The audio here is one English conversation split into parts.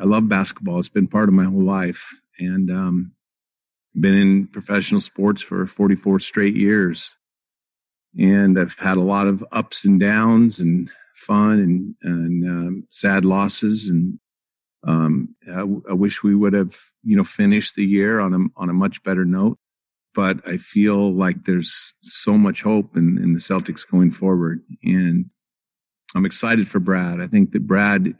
I love basketball. It's been part of my whole life, and um, been in professional sports for 44 straight years. And I've had a lot of ups and downs, and fun, and and um, sad losses. And um, I, I wish we would have, you know, finished the year on a on a much better note. But I feel like there's so much hope in, in the Celtics going forward, and I'm excited for Brad. I think that Brad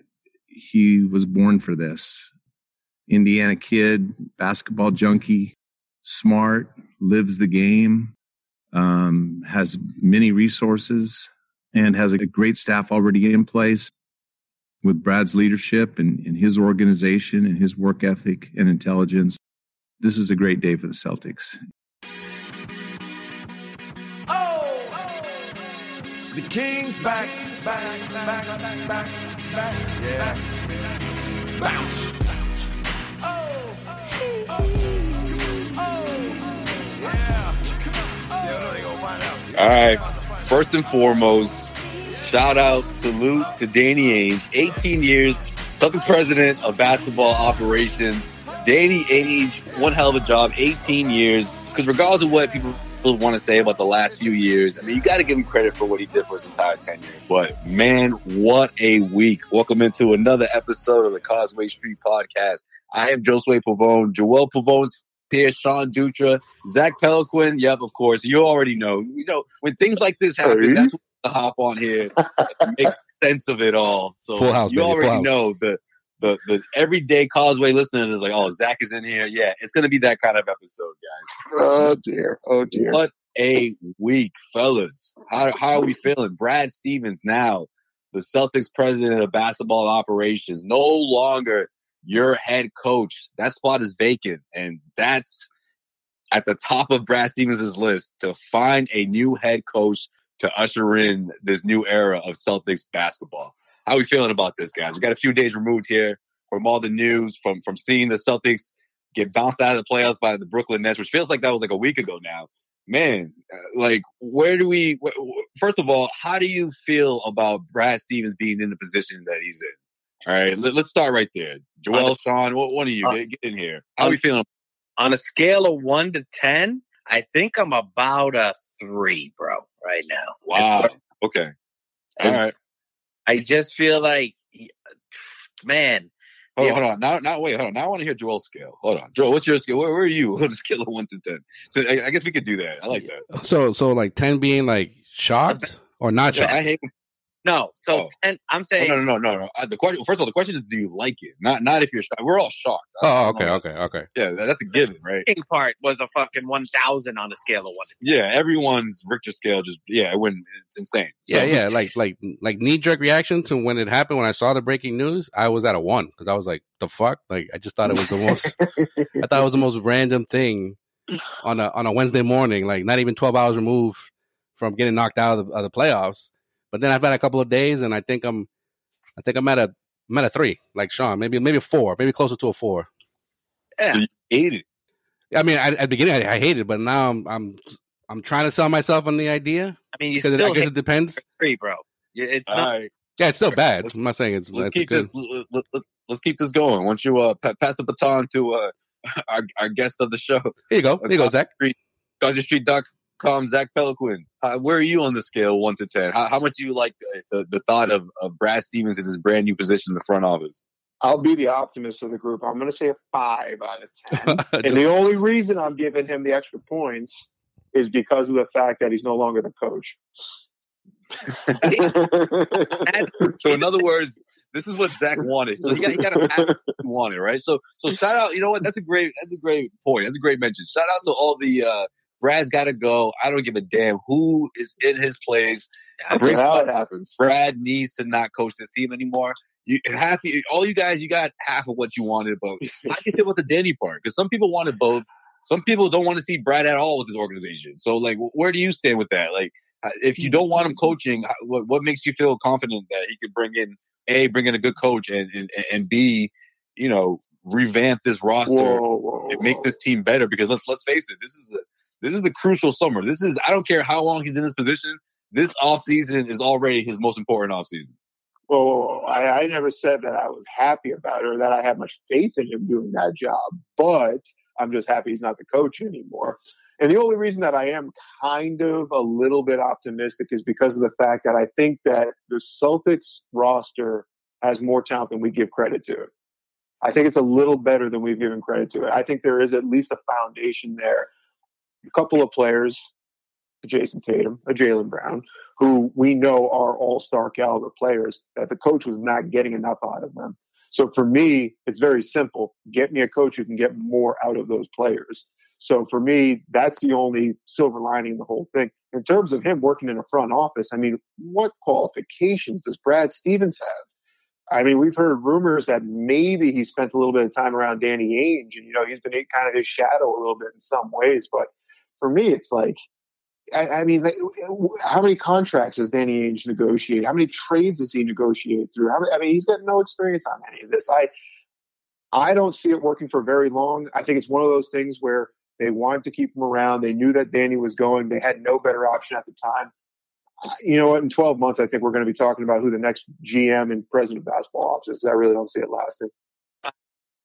he was born for this. Indiana kid, basketball junkie, smart, lives the game, um, has many resources, and has a great staff already in place. With Brad's leadership and, and his organization and his work ethic and intelligence, this is a great day for the Celtics. The King's back, back, back, back, back, back, yeah. Bounce. Oh, oh, oh, yeah. All right. First and foremost, shout out, salute to Danny Ainge, 18 years, Celtics president of basketball operations. Danny Ainge, one hell of a job, 18 years. Because regardless of what people want to say about the last few years. I mean, you got to give him credit for what he did for his entire tenure. But man, what a week. Welcome into another episode of the Causeway Street podcast. I am Josue Pavone, Joel Pavone's here, Sean Dutra, Zach Peloquin. Yep, of course. You already know. You know, when things like this happen, that's when to hop on here and make sense of it all. So Full house, you baby, full already house. know the the the everyday Causeway listeners is like, oh, Zach is in here. Yeah, it's gonna be that kind of episode, guys. Oh dear. Oh dear. What a week, fellas. How, how are we feeling? Brad Stevens now, the Celtics president of basketball operations, no longer your head coach. That spot is vacant. And that's at the top of Brad Stevens' list to find a new head coach to usher in this new era of Celtics basketball. How are we feeling about this, guys? We got a few days removed here from all the news, from from seeing the Celtics get bounced out of the playoffs by the Brooklyn Nets, which feels like that was like a week ago now. Man, uh, like where do we? First of all, how do you feel about Brad Stevens being in the position that he's in? All right, let, us start right there. Joel, Sean, what one of you get, in here? How are we feeling? on a scale of one to ten, I think I'm about a three, bro, right now. Wow. Okay. All right. I just feel like, man, Hold, Yeah. hold on. Now, now, wait. Hold on. Now I want to hear Joel's scale. Hold on, Joel. What's your scale? Where, where are you on a scale of one to ten? So I, I guess we could do that. I like that. So so like ten being like shocked or not Yeah, shocked. I hate. No. So Oh. ten, I'm Oh, saying no, no, no, no, no. Uh, The question. First of all, the question is, do you like it? Not, not if you're shocked. We're all shocked. Oh, okay, know. okay, okay. Yeah, that- that's a given, right? the part was a fucking one thousand on a scale of one Yeah, everyone's Richter scale just yeah, it went. It's insane. So, Yeah, yeah. Like like like knee jerk reaction to when it happened when I saw the breaking news. I was at a one because I was like, the fuck. Like I just thought it was the most. I thought it was the most random thing on a on a Wednesday morning. Like not even twelve hours removed from getting knocked out of the, of the playoffs. But then I've had a couple of days, and I think I'm, I think I'm at a I'm at a three, like Sean. Maybe maybe a four, maybe closer to a four. Yeah. So hate it. I mean, I, at the beginning I, I hated it, but now I'm I'm I'm trying to sell myself on the idea I mean, you because still I guess hate it depends. three, bro. You- It's All not. right, Yeah, it's still bad. Let's- I'm not saying it's, let's it's keep good. this. Let, let, let, let's keep this going. Why don't you uh, pa- pass the baton to uh, our our guest of the show, Here you go. Here you go, Zach. CauseStreet.com, Zach Peloquin. Uh, where are you on the scale, one to ten? How, how much do you like the, the, the thought of, of Brad Stevens in his brand new position in the front office? I'll be the optimist of the group. I'm going to say a five out of ten. and the only reason I'm giving him the extra points is because of the fact that he's no longer the coach. So in other words, this is what Zach wanted. So he got, he got a he wanted, right? So so shout out. You know what? That's a great that's a great point. That's a great mention. Shout out to all the uh, Brad's got to go. I don't give a damn who is in his place. Bring how it happens. Brad needs to not coach this team anymore. You half you- all you guys, you got half of what you wanted, but how do you feel about the Danny part? Because some people wanted both. Some people don't want to see Brad at all with his organization. So, like, where do you stand with that? Like, uh, if you don't want him coaching, what, what makes you feel confident that he could bring in a bring in a good coach and and, and b you know revamp this roster Whoa, whoa, and make this team better? Because let's let's face it, this is a this is a crucial summer. This is I don't care how long he's in this position. This offseason is already his most important offseason. Whoa, whoa, whoa. I, I never said that I was happy about it or that I had much faith in him doing that job, but I'm just happy he's not the coach anymore. And the only reason that I am kind of a little bit optimistic is because of the fact that I think that the Celtics roster has more talent than we give credit to. I think it's a little better than we've given credit to it. I think there is at least a foundation there. A couple of players, Jayson Tatum, a Jaylen Brown, who we know are all star caliber players that the coach was not getting enough out of them. So for me, it's very simple. Get me a coach who can get more out of those players. So for me, that's the only silver lining in the whole thing. In terms of him working in a front office, I mean, what qualifications does Brad Stevens have? I mean, we've heard rumors that maybe he spent a little bit of time around Danny Ainge, and you know, he's been kind of his shadow a little bit in some ways. But for me, it's like I, I mean, like, how many contracts has Danny Ainge negotiated? How many trades has he negotiated through? How many, I mean, he's got no experience on any of this. I, I don't see it working for very long. I think it's one of those things where they wanted to keep him around. They knew that Danny was going. They had no better option at the time. You know what? In 12 months, I think we're going to be talking about who the next GM and president of basketball office is. I really don't see it lasting.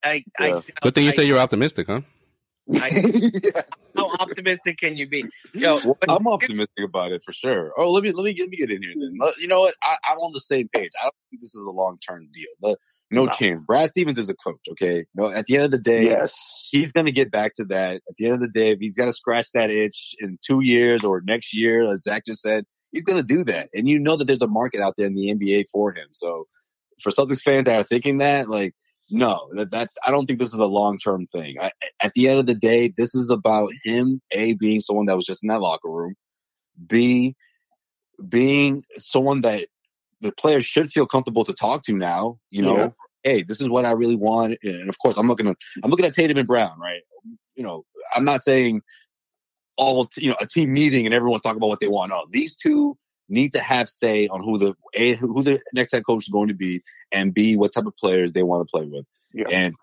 I, Yeah. I, Good thing you I- say you're optimistic, huh? yeah. How optimistic can you be? Yo, Well, I'm optimistic about it for sure. Oh, let me let me let me get in here then. Let- You know what? I, I'm on the same page. I don't think this is a long term deal. The, no, No. chance. Brad Stevens is a coach. Okay. No. At the end of the day, Yes. he's going to get back to that. At the end of the day, if he's got to scratch that itch in two years or next year, as Zach just said, he's going to do that. And you know that there's a market out there in the NBA for him. So for Celtics fans that are thinking that, like, no, that, that I don't think this is a long term thing. I, at the end of the day, this is about him, A, being someone that was just in that locker room, B, being someone that the players should feel comfortable to talk to now, you know, Yeah. hey, this is what I really want. And of course, I'm looking at, I'm looking at Tatum and Brown, right? You know, I'm not saying all, you know, a team meeting and everyone talk about what they want. No, these two need to have say on who the, A, who the next head coach is going to be and B, what type of players they want to play with. Yeah. And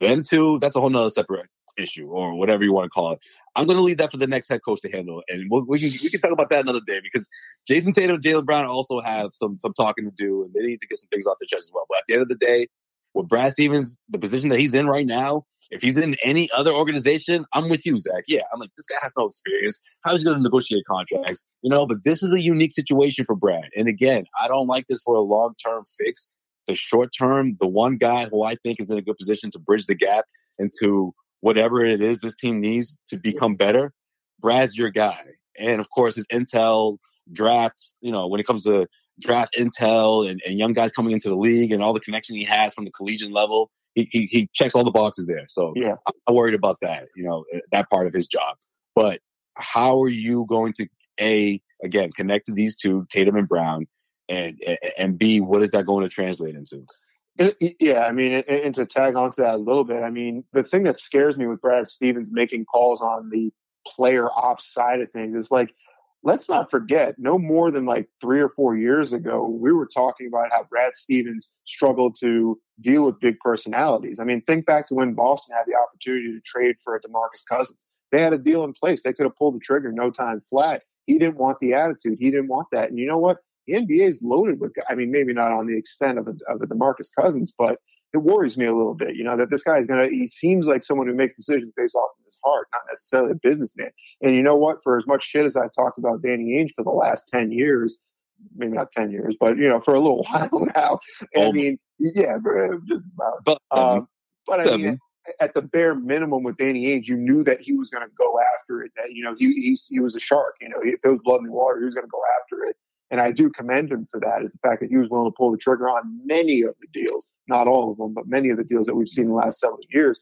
them two, that's a whole nother separate issue or whatever you want to call it. I'm going to leave that for the next head coach to handle. And we'll, we can, we can talk about that another day because Jayson Tatum and Jaylen Brown also have some, some talking to do and they need to get some things off their chest as well. But at the end of the day, with Brad Stevens, the position that he's in right now, if he's in any other organization, I'm with you, Zach. Yeah, I'm like, this guy has no experience. How is he going to negotiate contracts? You know, but this is a unique situation for Brad. And again, I don't like this for a long term fix. The short term, the one guy who I think is in a good position to bridge the gap into whatever it is this team needs to become better, Brad's your guy. And of course, his intel draft, you know, when it comes to draft intel and, and young guys coming into the league and all the connection he has from the collegiate level, he, he, he checks all the boxes there. So Yeah. I'm not worried about that, you know, uh, that part of his job. But how are you going to a again connect to these two, Tatum and Brown, and and B, what is that going to translate into? Yeah, I mean, and, and to tag onto that a little bit, I mean, the thing that scares me with Brad Stevens making calls on the player ops side of things is like, let's not forget, no more than like three or four years ago, we were talking about how Brad Stevens struggled to deal with big personalities. I mean, think back to when Boston had the opportunity to trade for a DeMarcus Cousins. They had a deal in place. They could have pulled the trigger no time flat. He didn't want the attitude. He didn't want that. And you know what? The NBA is loaded with. I mean, maybe not on the extent of a, of a DeMarcus Cousins, but it worries me a little bit. You know that this guy is gonna. He seems like someone who makes decisions based off of his heart, not necessarily a businessman. And you know what? For as much shit as I've talked about Danny Ainge for the last ten years, maybe not ten years, but you know, for a little while now. I mean, yeah, for- uh, just about. But Um, um but I mean, um, at the bare minimum with Danny Ainge, you knew that he was going to go after it. That you know, he he, he was a shark. You know, if there was blood in the water, he was going to go after it. And I do commend him for that. Is the fact that he was willing to pull the trigger on many of the deals, not all of them, but many of the deals that we've seen in the last several years.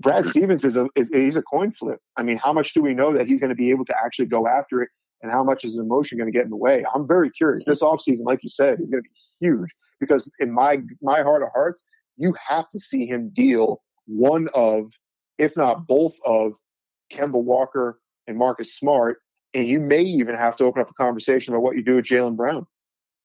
Brad Stevens is a is he's a coin flip. I mean, how much do we know that he's going to be able to actually go after it, and how much is his emotion going to get in the way? I'm very curious. This offseason, like you said, is going to be huge because in my my heart of hearts, you have to see him deal one of, if not both of, Kemba Walker and Marcus Smart, and you may even have to open up a conversation about what you do with Jaylen Brown.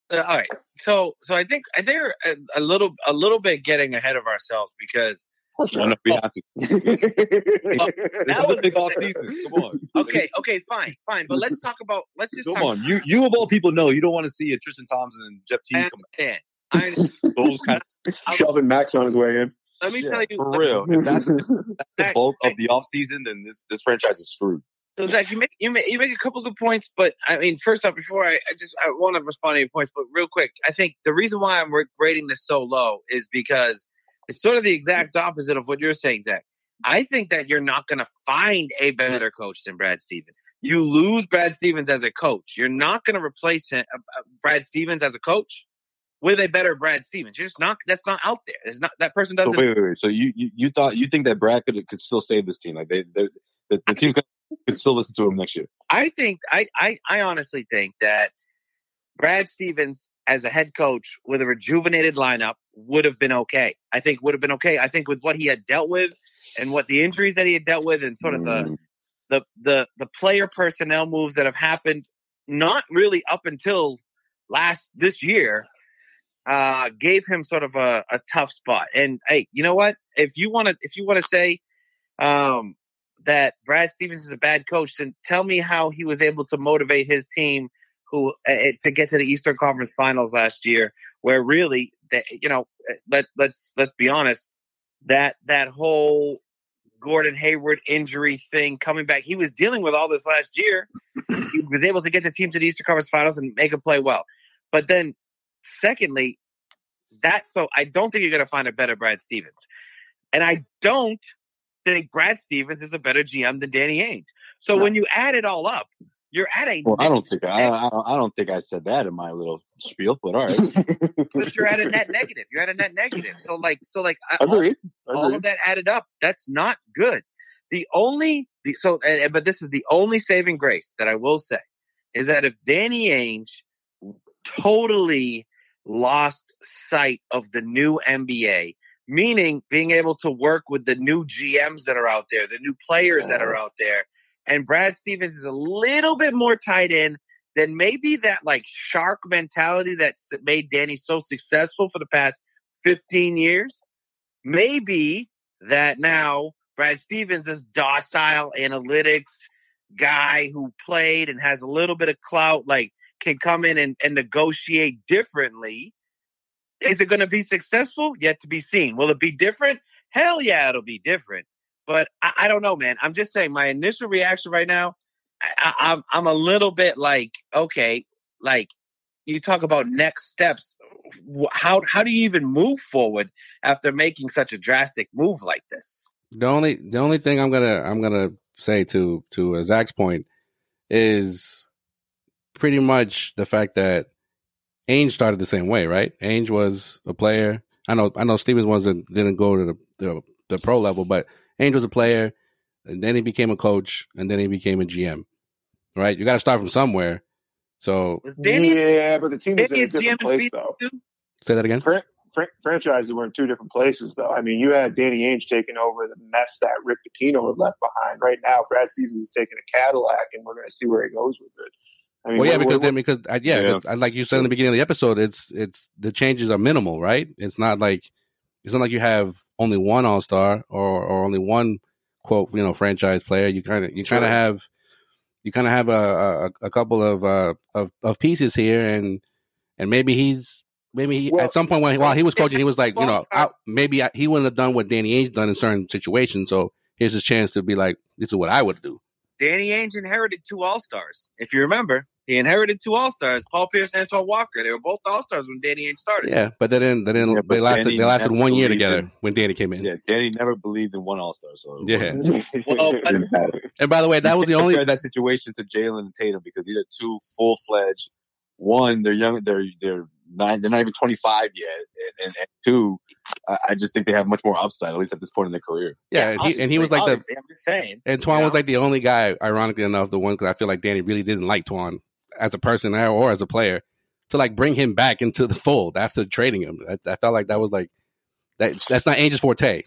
Uh, all right. So so I think I think we're a, a little a little bit getting ahead of ourselves because Of course No, no, we have to. This That is a was- big off season. Come on. okay okay fine fine but let's talk about let's just Come talk on. You you of all people know you don't want to see a Tristan Thompson and Jeff Teague I come understand. I understand. those kind of Shelvin Max on his way in. let me shit, tell you for real. If that's the Zach, bulk of the off season, then this this franchise is screwed. So Zach, you make you make you make a couple good points, but I mean, first off, before I, I just I want to respond to your points, but real quick, I think the reason why I'm rating this so low is because it's sort of the exact opposite of what you're saying, Zach. I think that you're not going to find a better coach than Brad Stevens. You lose Brad Stevens as a coach. You're not going to replace him, uh, uh, Brad Stevens as a coach with a better Brad Stevens. You're just not. That's not out there. There's not that person So doesn't. wait, wait, wait. So you, you you thought you think that Brad could could still save this team? Like they the, the team could, could still listen to him next year. I think I, I I honestly think that Brad Stevens as a head coach with a rejuvenated lineup would have been okay. I think would have been okay. I think with what he had dealt with and what the injuries that he had dealt with and sort of the Mm. the the the player personnel moves that have happened not really up until last this year uh gave him sort of a, a tough spot. And hey, you know what? If you want to if you want to say um that Brad Stevens is a bad coach, then tell me how he was able to motivate his team who uh, to get to the Eastern Conference Finals last year, where really, that you know, uh, let let's let's be honest, that that whole Gordon Hayward injury thing coming back, he was dealing with all this last year. he was able to get the team to the Eastern Conference Finals and make it play well, but then secondly, that so I don't think you're going to find a better Brad Stevens, and I don't think Brad Stevens is a better GM than Danny Ainge. So when you add it all up, you're at a Well, I don't think I, I don't- I don't think I said that in my little spiel, but all right. but you're at a net negative. You're at a net negative. So like so like I- all, Agreed. all of that added up, that's not good. The only the so and, and- but this is the only saving grace that I will say is that if Danny Ainge totally lost sight of the new NBA, meaning being able to work with the new GMs that are out there, the new players that are out there, and Brad Stevens is a little bit more tied in than maybe that like shark mentality that's made Danny so successful for the past 15 years, maybe that now Brad Stevens is docile analytics guy who played and has a little bit of clout, like can come in and, and negotiate differently. Is it going to be successful? Yet to be seen. Will it be different? Hell yeah, it'll be different. But I, I don't know, man. I'm just saying my initial reaction right now, I, I'm I'm a little bit like, okay, like you talk about next steps. How how do you even move forward after making such a drastic move like this? The only the only thing I'm gonna I'm gonna say to to Zach's point is pretty much the fact that Ainge started the same way, right? Ainge was a player. I know I know Stevens wasn't didn't go to the, the the pro level, but Ainge was a player, and then he became a coach, and then he became a GM. Right? You got to start from somewhere. So Danny yeah, but the team was in Danny a a GM different in place, though. too? say that again. Fran- fran- franchises were in two different places, though. I mean, you had Danny Ainge taking over the mess that Rick Pitino had left behind. Right now, Brad Stevens is taking a Cadillac, and we're going to see where he goes with it. I mean, Well, yeah, what- because what- then because yeah, Yeah. like you said in the beginning of the episode, it's it's the changes are minimal, right? It's not like it's not like you have only one All Star or or only one quote you know franchise player. You kind of you kind of Sure. have you kind of have a, a a couple of uh of of pieces here, and and maybe he's maybe he, Well, at some point when while he was coaching, he was like you know I, maybe I, he wouldn't have done what Danny Ainge done in certain situations. So here's his chance to be like, this is what I would do. Danny Ainge inherited two All Stars. If you remember, he inherited two All Stars, Paul Pierce and Antoine Walker. They were both All Stars when Danny Ainge started. Yeah, but they didn't. They didn't. Yeah, they lasted. Danny They lasted one year together in- when Danny came in. Yeah, Danny never believed in one All Star. So Yeah. Well, Didn't have it. And by the way, that was the only. that situation to Jaylen and Tatum because these are two full fledged. One, they're young. They're they're nine. They're not even twenty five yet. And, and, and two, I, I just think they have much more upside, at least at this point in their career. Yeah, and he, and he was like the. obviously, I'm just saying. And Twan you was like the only guy, ironically enough, the one because I feel like Danny really didn't like Twan as a person or as a player to like bring him back into the fold after trading him. I, I felt like that was like that. That's not Ainge's forte.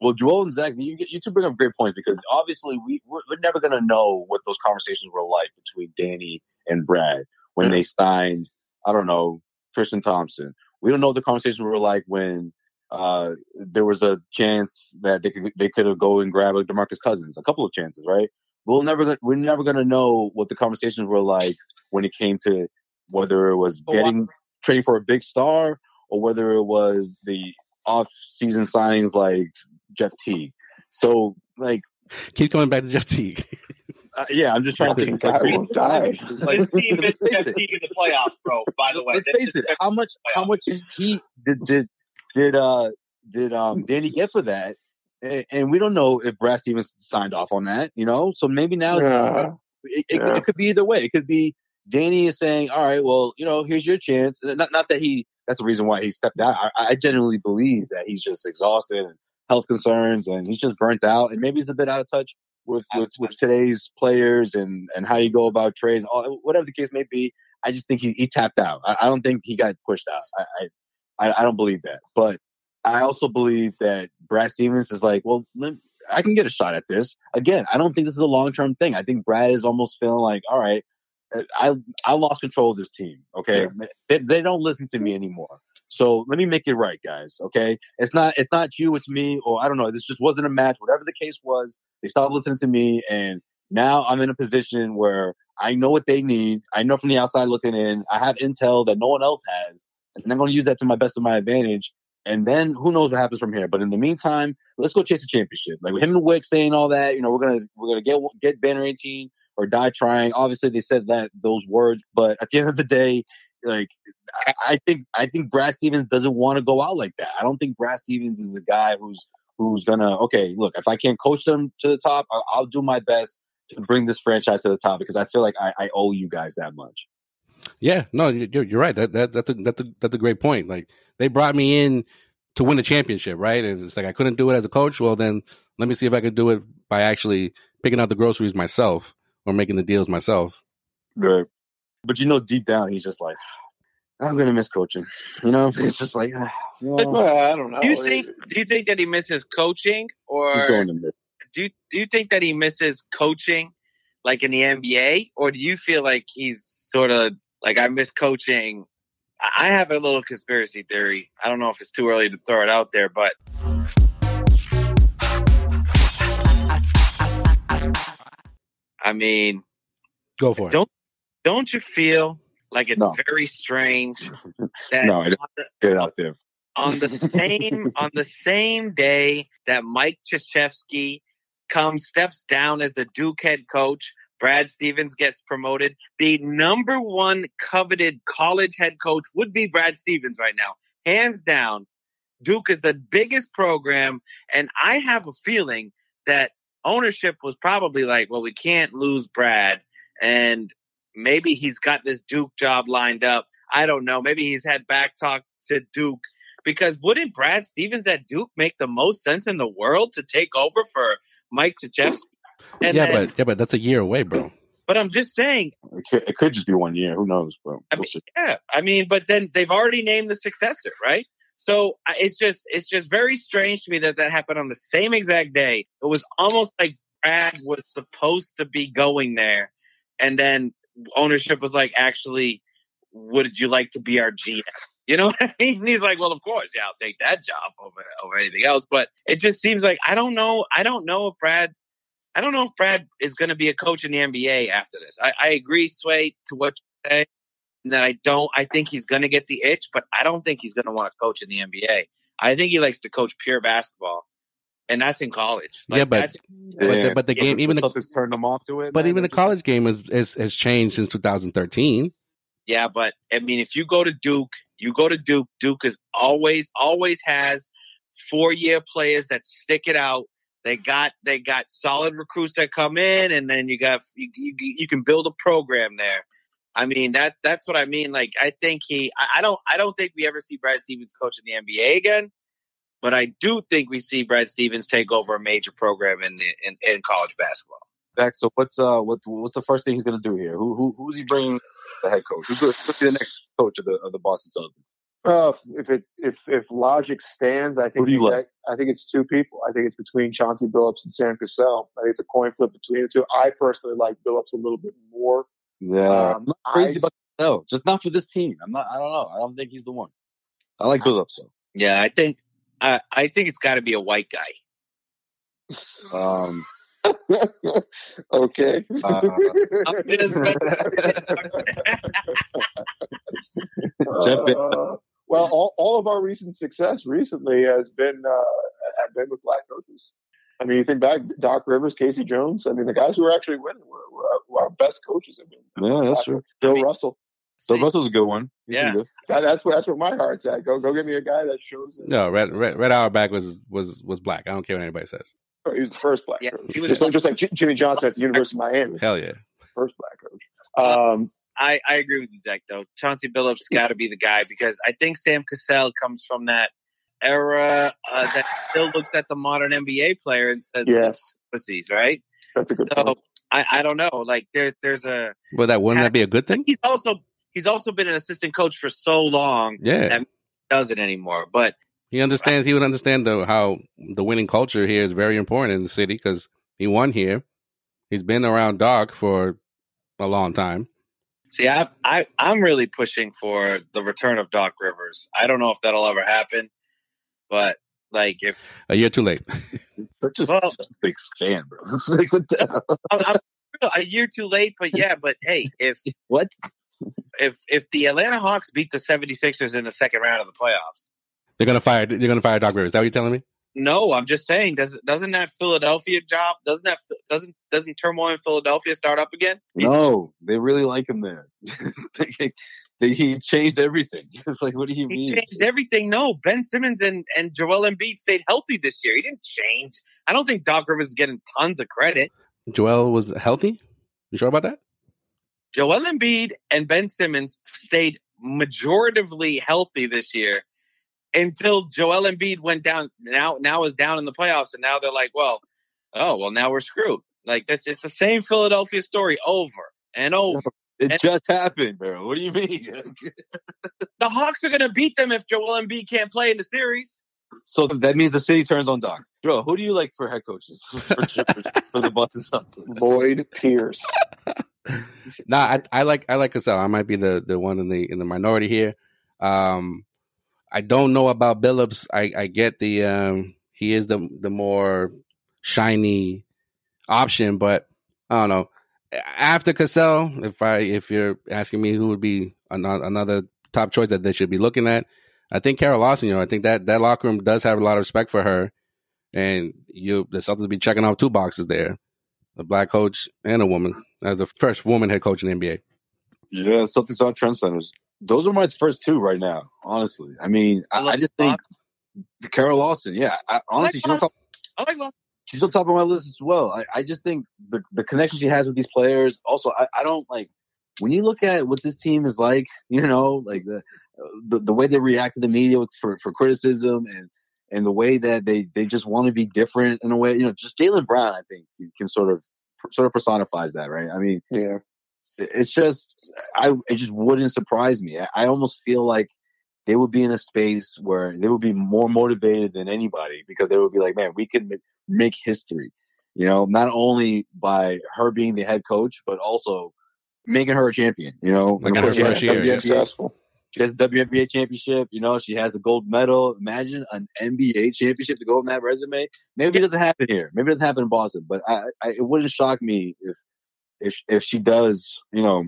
Well, Joel and Zach, you, you two bring up great points because obviously we we're, we're never going to know what those conversations were like between Danny and Brad when they signed. I don't know Tristan Thompson. We don't know what the conversations were like when uh, there was a chance that they could they could have go and grab a Demarcus Cousins. A couple of chances, right? We'll never we're never going to know what the conversations were like when it came to whether it was getting trading for a big star or whether it was the off season signings like Jeff Teague. So like Keep going back to Jeff Teague. uh, yeah, I'm just trying to think. Guy Like, won't die. like, team let's is face Jeff. Teague in the playoffs, bro. By the way, Let's face it. How much? How much he did did did uh did um Danny get for that? A- And we don't know if Brad Stevens signed off on that. You know, so maybe now Yeah. it, it, Yeah. it could be either way. It could be Danny is saying, "All right, well, you know, here's your chance." Not not that he that's the reason why he stepped out. I, I genuinely believe that he's just exhausted and health concerns, and he's just burnt out, and maybe he's a bit out of touch with with, with today's players and and how you go about trades, all, whatever the case may be. I just think he, he tapped out. I, I don't think he got pushed out. I, I I don't believe that, but I also believe that Brad Stevens is like, well, let, I can get a shot at this. Again, I don't think this is a long term thing. I think Brad is almost feeling like, all right, I I lost control of this team. Okay, they, they don't listen to me anymore. So let me make it right, guys. Okay, it's not it's not you, it's me, or I don't know. This just wasn't a match. Whatever the case was, they stopped listening to me, and now I'm in a position where I know what they need. I know from the outside looking in. I have intel that no one else has, and I'm going to use that to my best of my advantage. And then who knows what happens from here? But in the meantime, let's go chase the championship. Like with him and Wyc saying all that, you know, we're gonna we're gonna get get banner 18 or die trying. Obviously, they said that those words, but at the end of the day, like I, think I think Brad Stevens doesn't want to go out like that. I don't think Brad Stevens is a guy who's who's gonna okay. Look, if I can't coach them to the top, I'll, I'll do my best to bring this franchise to the top because I feel like I, I owe you guys that much. Yeah, no, you- you're you're right. That, that that's a that's a that's a great point. Like they brought me in to win a championship, right? And it's like I couldn't do it as a coach. Well, then let me see if I could do it by actually picking out the groceries myself or making the deals myself. Right. But you know, deep down, he's just like, I'm gonna miss coaching. You know, it's just like, ah, well, Well, I don't know. Do you think? Do you think that he misses coaching, or he's going to miss. do you, do you think that he misses coaching, like in the NBA, or do you feel like he's sort of like I miss coaching? I I have a little conspiracy theory. I don't know if it's too early to throw it out there, but I mean, Go for it. Don't- don't you feel like it's No. very strange that No, it- Get out there. on the same on the same day that Mike Krzyzewski comes steps down as the Duke head coach, Brad Stevens gets promoted. The number one coveted college head coach would be Brad Stevens right now, hands down. Duke is the biggest program, and I have a feeling that ownership was probably like, "Well, we can't lose Brad," and maybe he's got this Duke job lined up. I don't know. Maybe he's had back talk to Duke because wouldn't Brad Stevens at Duke make the most sense in the world to take over for Mike Krzyzewski? And yeah, then- but yeah, but that's a year away, bro. but I'm just saying, It could, it could just be one year. Who knows? bro? We'll mean, yeah, I mean, but then they've already named the successor, right? So uh, it's just it's just very strange to me that that happened on the same exact day. It was almost like Brad was supposed to be going there, and then ownership was like, actually, would you like to be our GM? You know what I mean? And he's like, well, of course, yeah, I'll take that job over over anything else. But it just seems like I don't know. I don't know if Brad. I don't know if Brad is going to be a coach in the NBA after this. I, I agree, Sway, to what you say. And that I don't. I think he's going to get the itch, but I don't think he's going to want to coach in the NBA. I think he likes to coach pure basketball, and that's in college. Yeah, but- that's- But the, but the Yeah, game, even the, Celtics turned them off to it. but man. even the just- college game is, is has changed since 2013. Yeah, but I mean, if you go to Duke, you go to Duke. Duke is always, always has four year players that stick it out. They got, they got solid recruits that come in, and then you got, you, you, you can build a program there. I mean, that, that's what I mean. Like, I think he, I, I don't, I don't think we ever see Brad Stevens coach in the NBA again. But I do think we see Brad Stevens take over a major program in the, in, in college basketball. Zach, so what's uh what what's the first thing he's gonna do here? Who who who's he bringing the head coach? Who's going to be the next coach of the of the Boston Celtics? Well, if it if if logic stands, I think you that- like? I think it's two people. I think it's between Chauncey Billups and Sam Cassell. I think it's a coin flip between the two. I personally like Billups a little bit more. Yeah, Um, I'm not crazy I- about no, just not for this team. I'm not. I don't know. I don't think he's the one. I like Billups though. Yeah, I think I I think it's got to be a white guy. Um, okay. uh, Uh, well, all, all of our recent success recently has been uh, have been with black coaches. I mean, you think back, Doc Rivers, K.C. Jones. I mean, the guys who are actually winning were, were, our, were our best coaches. have been yeah, that's black true. Bill I mean- Russell. So Russell's a good one. He's Yeah. good. That, that's where that's where my heart's at. Go go get me a guy that shows. That, No, Red Red, Red Auerbach was was was black. I don't care what anybody says. oh, he was the first black Yeah, coach. he was- just, like, just like J- Jimmy Johnson at the University of Miami, Hell yeah. first black coach. Um, I, I agree with you, Zach. Though Chauncey Billups got to be the guy because I think Sam Cassell comes from that era uh, that still looks at the modern NBA player and says yes, pussies, right? that's a good So point. I, I don't know. Like there's there's a Well, that wouldn't that be a good thing? he's also he's also been an assistant coach for so long Yeah. that doesn't anymore. But He understands. He would understand though how the winning culture here is very important in the city because he won here. He's been around Doc for a long time. see, I I I'm really pushing for the return of Doc Rivers. I don't know if that'll ever happen, but like if uh, A year too late. Such a Well- Celtics fan, bro. Like what the hell? Oh, I'm, I'm a year too late, but yeah, but hey, if What? if if the Atlanta Hawks beat the 76ers in the second round of the playoffs. They're gonna fire. They're gonna fire Doc Rivers. Is that what you're telling me? No, I'm just saying doesn't doesn't that Philadelphia job doesn't that doesn't doesn't turmoil in Philadelphia start up again? No, they really like him there. they, they, he changed everything. It's like, what do you mean He mean? changed everything. No, Ben Simmons and, and Joel Embiid stayed healthy this year. He didn't change. I don't think Doc Rivers is getting tons of credit. Joel was healthy. You sure about that? Joel Embiid and Ben Simmons stayed majoritively healthy this year until Joel Embiid went down. Now, now is down in the playoffs, and now they're like, well, oh, well, now we're screwed. Like that's it's the same Philadelphia story over and over. It And- just happened, bro. What do you mean? The Hawks are going to beat them if Joel Embiid can't play in the series. so that means the city turns on Doc. Bro, who do you like for head coaches for, for the Boston Celtics? Lloyd Pierce. Nah, I, I like I like Cassell. I might be the the one in the in the minority here. Um, I don't know about Billups. I I get the um he is the the more shiny option, but I don't know. After Cassell, if I if you're asking me who would be another, another top choice that they should be looking at, I think Kara Lawson. You know, I think that that locker room does have a lot of respect for her, and you the Celtics be checking off two boxes there: a black coach and a woman as the first woman head coach in the NBA. Yeah, Celtics are trendsetters. Those are my first two right now, honestly. I mean, I, I just think Kara Lawson, yeah. I, honestly, she's on, top, I like Lawson. She's on top of my list as well. I, I just think the, the connection she has with these players. Also, I, I don't like when you look at what this team is like, you know, like the the, the way they react to the media for, for criticism and and the way that they, they just want to be different in a way, you know, just Jaylen Brown, I think, can sort of sort of personifies that, right? I mean, Yeah. it's just I it just wouldn't surprise me. I, I almost feel like they would be in a space where they would be more motivated than anybody because they would be like, man, we can make history. You know, not only by her being the head coach, but also making her a champion. You know, Like And her course, she has WNBA. Successful. She has a WNBA championship. You know, she has a gold medal. Imagine an NBA championship to go on that resume. Maybe it doesn't happen here. Maybe it doesn't happen in Boston. But I, I, it wouldn't shock me if, if, if she does, you know,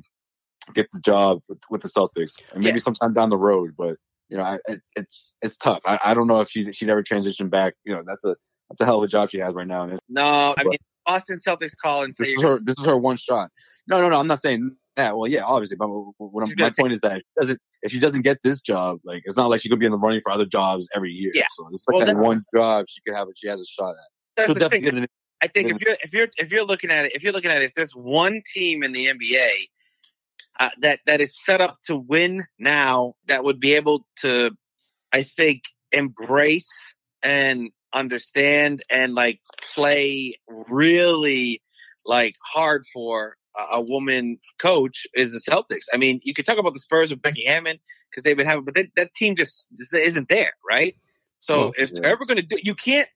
get the job with, with the Celtics, and maybe Yeah. sometime down the road. But you know, I, it's it's it's tough. I, I don't know if she she'd ever transition back. You know, that's a that's a hell of a job she has right now. And No, I mean Boston Celtics call and say this is her this is her one shot. No, no, no. I'm not saying that. Well, yeah, obviously, but what I'm, my point is that if she doesn't if she doesn't get this job, like it's not like she could be in the running for other jobs every year. Yeah. So it's like Well, that one job she could have. She has a shot at. that's She'll the definitely thing. it. I think if you're if you're if you're looking at it, if you're looking at it, if there's one team in the NBA uh, that that is set up to win now, that would be able to, I think, embrace and understand and like play really like hard for a, woman coach is the Celtics. I mean, you could talk about the Spurs with Becky Hammon because they've been having, but that, that team just, isn't there, right? So Well, if yeah. they're ever going to do, you can't,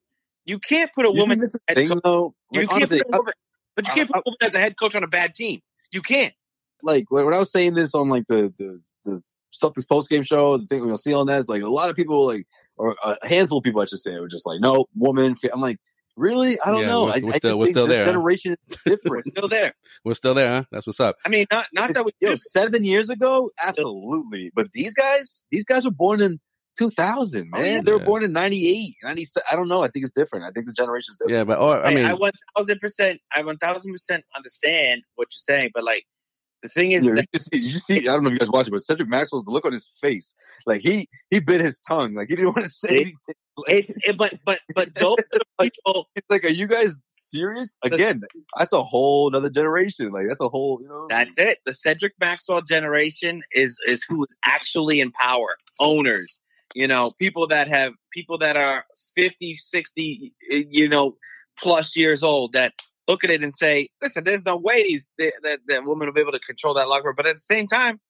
you can't put a You woman, think this head thing, coach- though? you Like, can't honestly, put a woman, but you can't put a woman as a head coach on a bad team. You can't. like when I was saying this on like the the the Celtics post game show, the thing we're gonna see on that is like a lot of people like or a handful of people I should say were just like, no, woman. I'm like, really? I don't Yeah, know. we're- I, we're I still- just we're still this there, huh? Generation is different. Still there. We're still there, huh? That's what's up. I mean, not not that we Yo, seven years ago, absolutely. But these guys, these guys were born in 2000, man. Yeah. They were born in 98, 97. I don't know. I think it's different. I think the generation is different. Yeah, but or I I, mean, I one thousand percent, I one thousand percent understand what you're saying, but like the thing is Yeah, that you see, you see, I don't know if you guys watch it, but Cedric Maxwell's look on his face, like he he bit his tongue, like he didn't want to say It- anything. It's it, but but but those the people. Oh, it's like, are you guys serious? Again, that's a whole another generation. Like that's a whole, you know. That's it. The Cedric Maxwell generation is is who is actually in power. Owners, you know, people that have people that are 50, 60, you know, plus years old that look at it and say, listen, there's no way these that that woman will be able to control that locker room. But at the same time,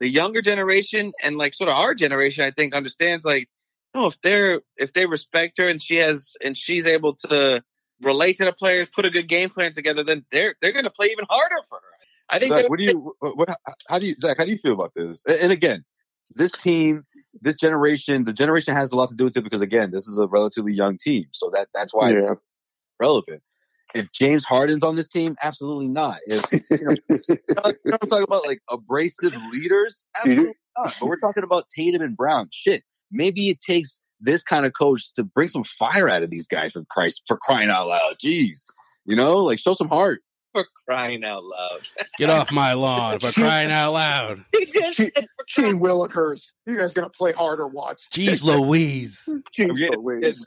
the younger generation and like sort of our generation, I think, understands like, no, if they're if they respect her and she has and she's able to relate to the players, put a good game plan together, then they're they're going to play even harder for her. I think Zach, what do you? What, what, how do you, Zach? How do you feel about this? And, and again, this team, this generation, the generation has a lot to do with it because again, this is a relatively young team, so that that's why Yeah. it's relevant. If James Harden's on this team, absolutely not. If you know, you know what I'm talking about, like abrasive leaders, mm-hmm. absolutely not. But we're talking about Tatum and Brown. Shit, maybe it takes this kind of coach to bring some fire out of these guys for Christ, for crying out loud. Jeez, you know, like show some heart. for crying out loud. get off my lawn for crying out loud. He just She- said for Gee Willikers, you guys gonna play hard or watch. Jeez Louise. Jeez Louise.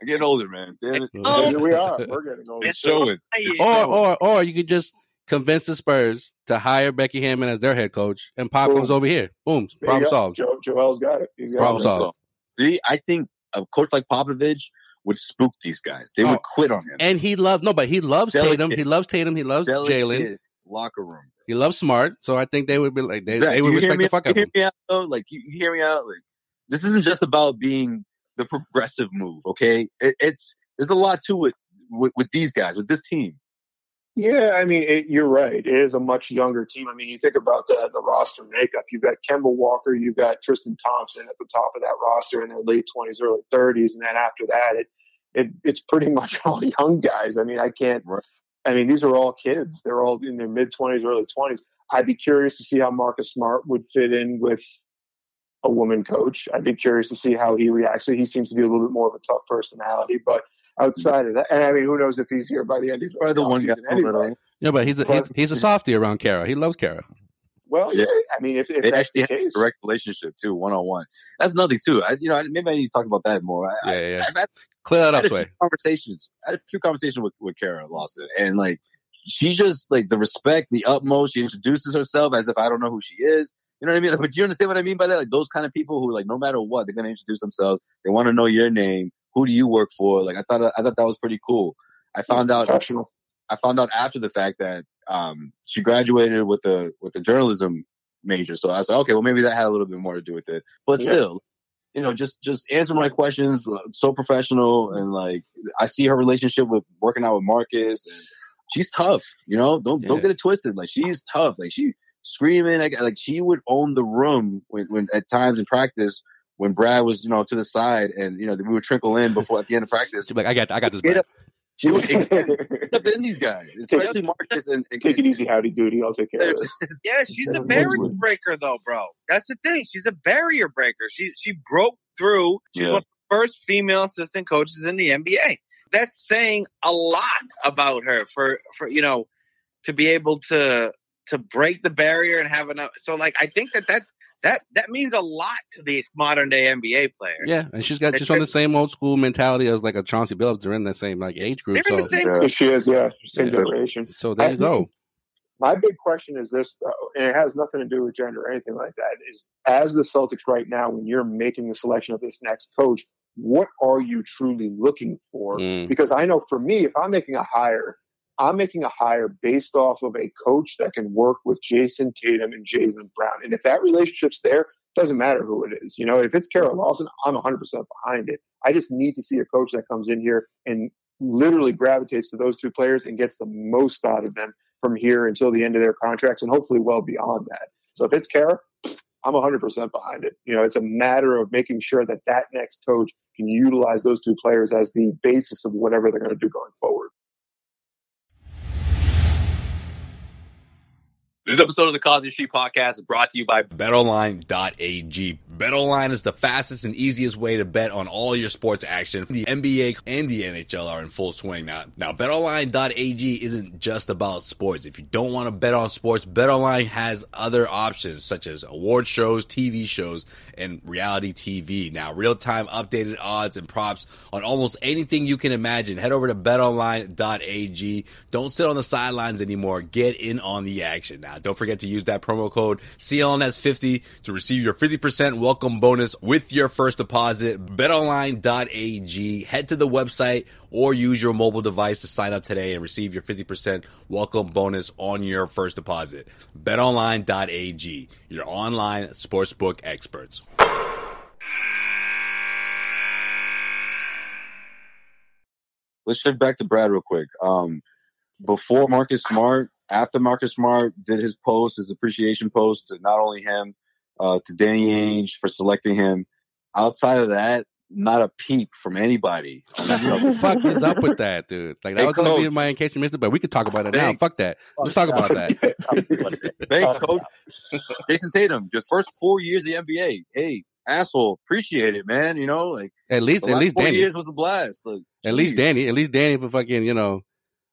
I'm getting older, man. Damn it. Oh. Here we are. We're getting old. It's showing. Or or or you could just convince the Spurs to hire Becky Hammon as their head coach, and Pop Boom. comes over here. Boom, There problem solved. Jo- Joel's got it. Got Problem it. solved. See, I think a coach like Popovich would spook these guys. They Oh. would quit on him. And he loves no, but he loves Delicate. Tatum. He loves Tatum. He loves Jaylen. locker room. He loves Smart. So I think they would be like they, Zach, they would you respect the fuck out of hear him. me out though? Like you, you hear me out? Like this isn't just about being the progressive move. Okay, it, it's there's a lot to it with, with these guys, with this team. Yeah, I mean, it, you're right. It is a much younger team. I mean, you think about the, the roster makeup. You've got Kemba Walker, you've got Tristan Thompson at the top of that roster in their late 20s, early 30s. And then after that, it, it it's pretty much all young guys. I mean, I can't, Right. I mean, these are all kids. They're all in their mid 20s, early 20s. I'd be curious to see how Marcus Smart would fit in with a woman coach. I'd be curious to see how he reacts. He seems to be a little bit more of a tough personality, but outside of that, and I mean, who knows if he's here by the end He's probably the one guy. offseason anyway. Yeah, but he's a he's, he's a softy around Kara. He loves Kara. Well, yeah. Yeah. I mean, if, if They that's actually the have a case, direct relationship too, one on one. That's another too. I, you know, maybe I need to talk about that more. I, Yeah, yeah, yeah. I've had Clear that up, had a Sway. conversations. I had a few conversations with, with Kara Lawson, and like she just like the respect, the utmost. She introduces herself as if I don't know who she is. You know what I mean? Like, but do you understand what I mean by that? Like those kind of people who like no matter what, they're gonna introduce themselves. They want to know your name. Who do you work for? Like I thought, I thought that was pretty cool. I found out professional. I found out after the fact that um, she graduated with the with the journalism major. So I was like, okay, well maybe that had a little bit more to do with it. But Yeah. still, you know, just just answer my questions. uh, So professional and like I see her relationship with working out with Marcus. And she's tough. You know, don't don't get it twisted. Like she's tough. Like she screaming. Like, like she would own the room when, when at times in practice. When Brad was, you know, to the side, and you know, we would trickle in before at the end of practice. She's like, I got I got this. Get Brad. up. She would get up in these guys, especially Marcus and, and Take it easy, howdy doody. I'll take care of this. Yeah, she's a barrier breaker, though, bro. That's the thing. She's a barrier breaker. She she broke through. She's Yeah. one of the first female assistant coaches in the NBA. That's saying a lot about her for for you know to be able to to break the barrier and have enough. So like, I think that that that that means a lot to these modern day NBA players. Yeah, and she's got she's on the same old school mentality as like a Chauncey Billups. They're in the same like age group. They're So the same. Yeah, she is, yeah, same Yeah. generation. so there you go. My big question is this, though, and it has nothing to do with gender or anything like that. Is as the Celtics right now, when you're making the selection of this next coach, what are you truly looking for? Mm. Because I know for me, if I'm making a hire, I'm making a hire based off of a coach that can work with Jayson Tatum and Jaylen Brown. And if that relationship's there, it doesn't matter who it is. You know, if it's Kara Lawson, I'm 100% behind it. I just need to see a coach that comes in here and literally gravitates to those two players and gets the most out of them from here until the end of their contracts and hopefully well beyond that. So if it's Kara, I'm 100% behind it. You know, it's a matter of making sure that that next coach can utilize those two players as the basis of whatever they're going to do going forward. This episode of the Causeway Street Podcast is brought to you by BetOnline.ag. BetOnline is the fastest and easiest way to bet on all your sports action. The NBA and the NHL are in full swing now. Now, BetOnline.ag isn't just about sports. If you don't want to bet on sports, BetOnline has other options such as award shows, TV shows, and reality TV. Now, real-time updated odds and props on almost anything you can imagine. Head over to BetOnline.ag. Don't sit on the sidelines anymore. Get in on the action. Now, don't forget to use that promo code CLNS50 to receive your 50% welcome bonus with your first deposit. BetOnline.ag. Head to the website or use your mobile device to sign up today and receive your 50% welcome bonus on your first deposit. BetOnline.ag. Your online sportsbook experts. let's shift back to Brad real quick. Um, before Marcus Smart, after Marcus Smart did his post, his appreciation post to not only him, uh, to Danny Ainge for selecting him. Outside of that, not a peep from anybody. What the fuck is up with that, dude? Like that Hey, was gonna be coach. my in case you missed it, but we could talk about it now. Fuck that. Let's talk about that. Thanks, coach. Jayson Tatum, your first four years of the NBA. Hey, asshole, appreciate it, man. You know, like At least, at least four Danny. years was a blast. Like, At least. Danny. At least Danny for fucking you know,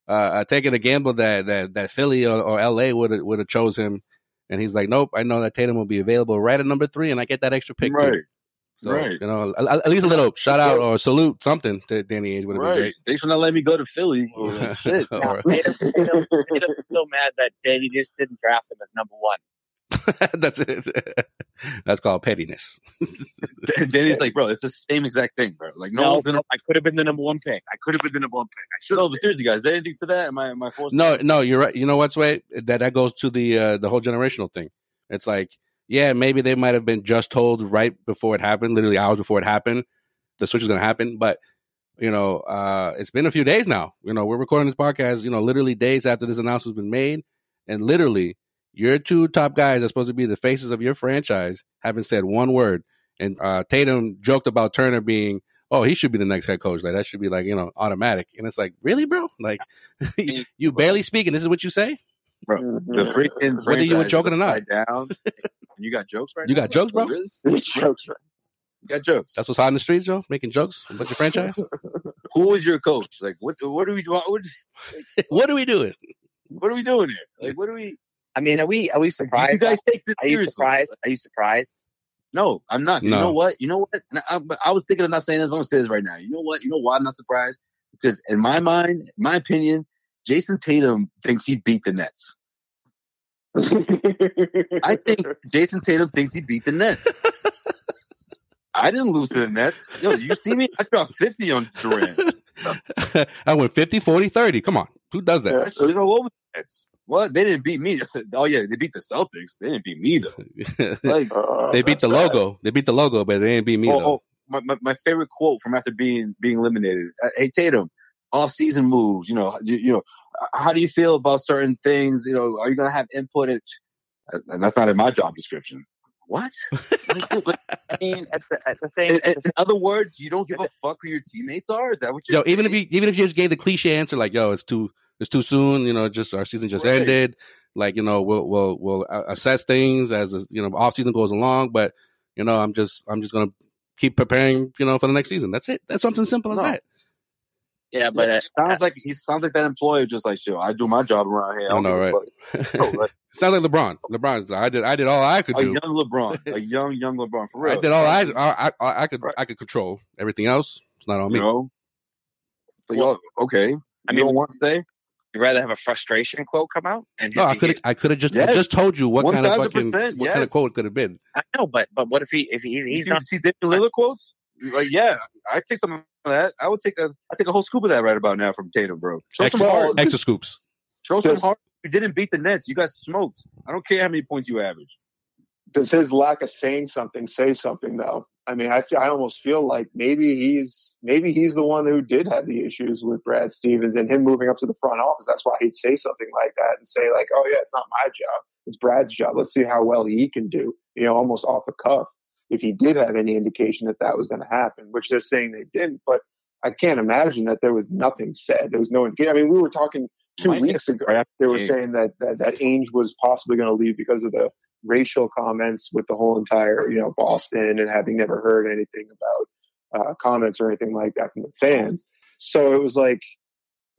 uh, uh taking a gamble that that that Philly or, or L.A. would have would have chose him, and he's like, nope. I know that Tatum will be available right at number three, and I get that extra pick Right, too. So right. you know, at, at least a little shout out or salute something to Danny Ainge would have right. Thanks for not letting me go to Philly. been great. Shit. Or- Tatum, Tatum, Tatum's still mad that Danny just didn't draft him as number one. That's it. That's called pettiness. Danny's like, bro, it's the same exact thing, bro. Like, no, No, one's gonna. I could have been the number one pick. I could have been the number one pick. I should No, have. but seriously, guys, is there anything to that? Am I, am I forced? No, no, you're right. You know what's way that that goes to the uh, the whole generational thing. It's like, yeah, maybe they might have been just told right before it happened, literally hours before it happened, the switch is going to happen. But you know, uh, it's been a few days now. You know, we're recording this podcast. You know, literally days after this announcement's been made, and literally your two top guys are supposed to be the faces of your franchise haven't said one word. And uh, Tatum joked about Turner being. Oh, he should be the next head coach. Like that should be like you know automatic. And it's like, really, bro? Like you barely speak, and this is what you say? The Mhm. freaking Whether you were joking or not. upside Down. you got jokes right You now? got jokes, bro? Really? Jokes, right? You got jokes. That's what's hot in the streets, Joe. Making jokes about your franchise. Who is your coach? Like, what? What are we doing? What, what are we doing? what are we doing here? Like, what are we? I mean, are we are we Do surprised? you guys take this are you seriously? surprised? Are you surprised? No, I'm not. No. You know what? You know what? And I, uh, I was thinking of not saying this, but I'm gonna say this right now. You know what? You know why I'm not surprised? Because in my mind, in my opinion, Jayson Tatum thinks he beat the Nets. I think Jayson Tatum thinks he beat the Nets. I didn't lose to the Nets. Yo, you see me? I dropped 50 on Durant. I went 50, 40, 30. Come on. Who does I that? showed all over the Nets. What? They didn't beat me. I said, oh yeah, they beat the Celtics. They didn't beat me though. Like, Uh, they beat the bad. logo. They beat the logo, but they didn't beat me oh, though. oh, my, my, my favorite quote from after being being eliminated. Uh, hey Tatum, off season moves. You know, you, you know, how do you feel about certain things? You know, are you going to have input? In, and that's not in my job description. What? I mean, at the, at the same, in, at the in other words, you don't give a fuck who your teammates are. Is that what you're? Yo, even if saying? you even if you just gave the cliche answer like, "Yo, it's too it's too soon," you know, just our season just Right. ended. Like, you know, we'll we'll we'll uh, assess things as you know off season goes along. But you know, I'm just I'm just gonna keep preparing, you know, for the next season. That's it. That's something simple as No. that. yeah, but uh, sounds like he sounds like that employee just like, sure, I do my job around here. I know, don't give a right? No, like, Sounds like LeBron. LeBron's. I did. I did all I could a do. young LeBron, a young young LeBron for real. I did all I, I I I could Right. I could control. Everything else, it's not on you me. know. So y'all, okay. I You mean- don't want to say? You'd rather have a frustration quote come out and No, I could I could have just I just told you what kind of fucking 1000%, what kind of quote it could have been. I know, but but what if he if he, You he's see, not see Damian Lillard quotes? Like, yeah, I take some of that. I would take a I take a whole scoop of that right about now from Tatum, bro. Show some Extra, extra scoops. Show some Just- heart. You didn't beat the Nets. You got smoked. I don't care how many points you average. Does his lack of saying something say something though? I mean, I, I almost feel like maybe he's maybe he's the one who did have the issues with Brad Stevens and him moving up to the front office. That's why he'd say something like that and say like, "Oh yeah, it's not my job, it's Brad's job. Let's see how well he can do." You know, almost off the cuff. If he did have any indication that that was going to happen, which they're saying they didn't, but I can't imagine that there was nothing said. There was no indication. I mean, we were talking two Mike weeks ago. They were saying that that, that Ainge was possibly going to leave because of the racial comments with the whole entire, you know, Boston and having never heard anything about uh, comments or anything like that from the fans. So it was like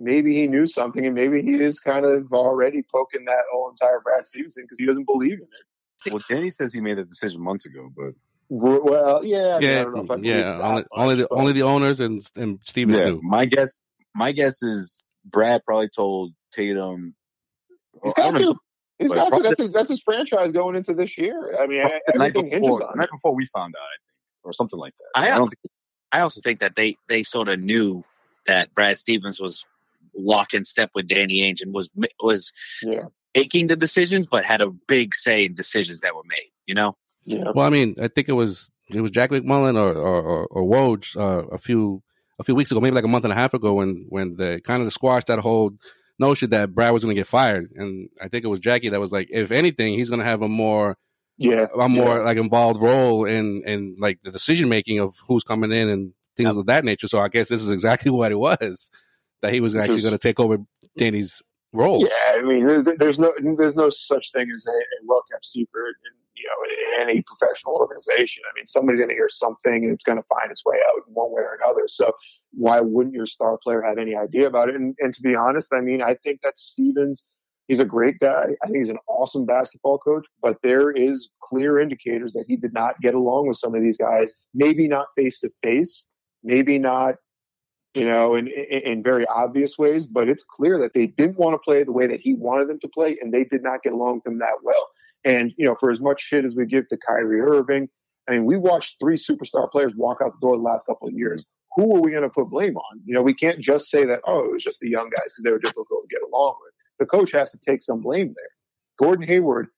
maybe he knew something and maybe he is kind of already poking that whole entire Brad Stevenson because he doesn't believe in it. Well, Danny says he made that decision months ago, but Well, yeah, I, mean, I Yeah, don't know if I yeah. Only, much, only the but- only the owners and and Stevens yeah, knew. my guess, my guess is Brad probably told Tatum. He's I don't got know, to. He's but got to. That's his, that's his franchise going into this year. I mean, the night everything hinges before, the on night it. before we found out, I think, or something like that. I- I don't think I also think that they they sort of knew that Brad Stevens was locked in step with Danny Ainge and was was Yeah, making the decisions, but had a big say in decisions that were made. You know, yeah. Well, I mean, I think it was it was Jack MacMullan or or, or, or Woj uh, a few a few weeks ago, maybe like a month and a half ago, when when the kind of the squashed that whole notion that Brad was going to get fired, and I think it was Jackie that was like, if anything, he's going to have a more Yeah, a more like involved role in in like the decision making of who's coming in and things of that nature. So I guess this is exactly what it was that he was actually going to take over Danny's role. Yeah, I mean, there, there's no there's no such thing as a, a well kept secret, in, you know, in any professional organization. I mean, somebody's going to hear something, and it's going to find its way out in one way or another. So, why wouldn't your star player have any idea about it? And, and to be honest, I mean, I think that Stevens. He's a great guy. I think he's an awesome basketball coach, but there is clear indicators that he did not get along with some of these guys. Maybe not face to face, maybe not you know, in, in, in very obvious ways, but it's clear that they didn't want to play the way that he wanted them to play, and they did not get along with him that well. And, you know, for as much shit as we give to Kyrie Irving, I mean, we watched three superstar players walk out the door the last couple of years. Who are we going to put blame on? You know, we can't just say that, oh, it was just the young guys because they were difficult to get along with. The coach has to take some blame there. Gordon Hayward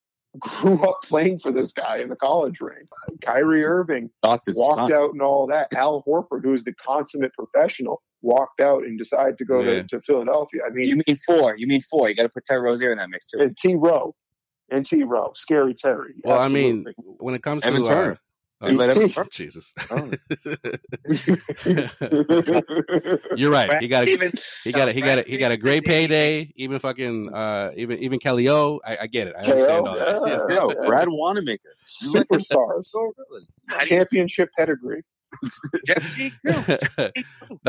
grew up playing for this guy in the college ranks. Kyrie Irving walked not. out and all that. Al Horford, who is the consummate professional, walked out and decided to go Yeah. to, to Philadelphia. I mean, you mean four? You mean four? You got to put Terry Rozier in that mix too. and T. Rowe, and T. Rowe, scary Terry. Well, I mean, when it comes Evan to Turner. uh, You let Evan Turner- Jesus, Oh. you're right. Brad He got a, Stevens- he got a, he got a, he got a great payday. Even fucking uh, even even Kelly O. I, I get it. I KO, understand all that. yeah. Yeah. Yo, Brad Wanamaker. You let him superstars, go, really? How do you- championship pedigree. Jeff Teague, too. no, but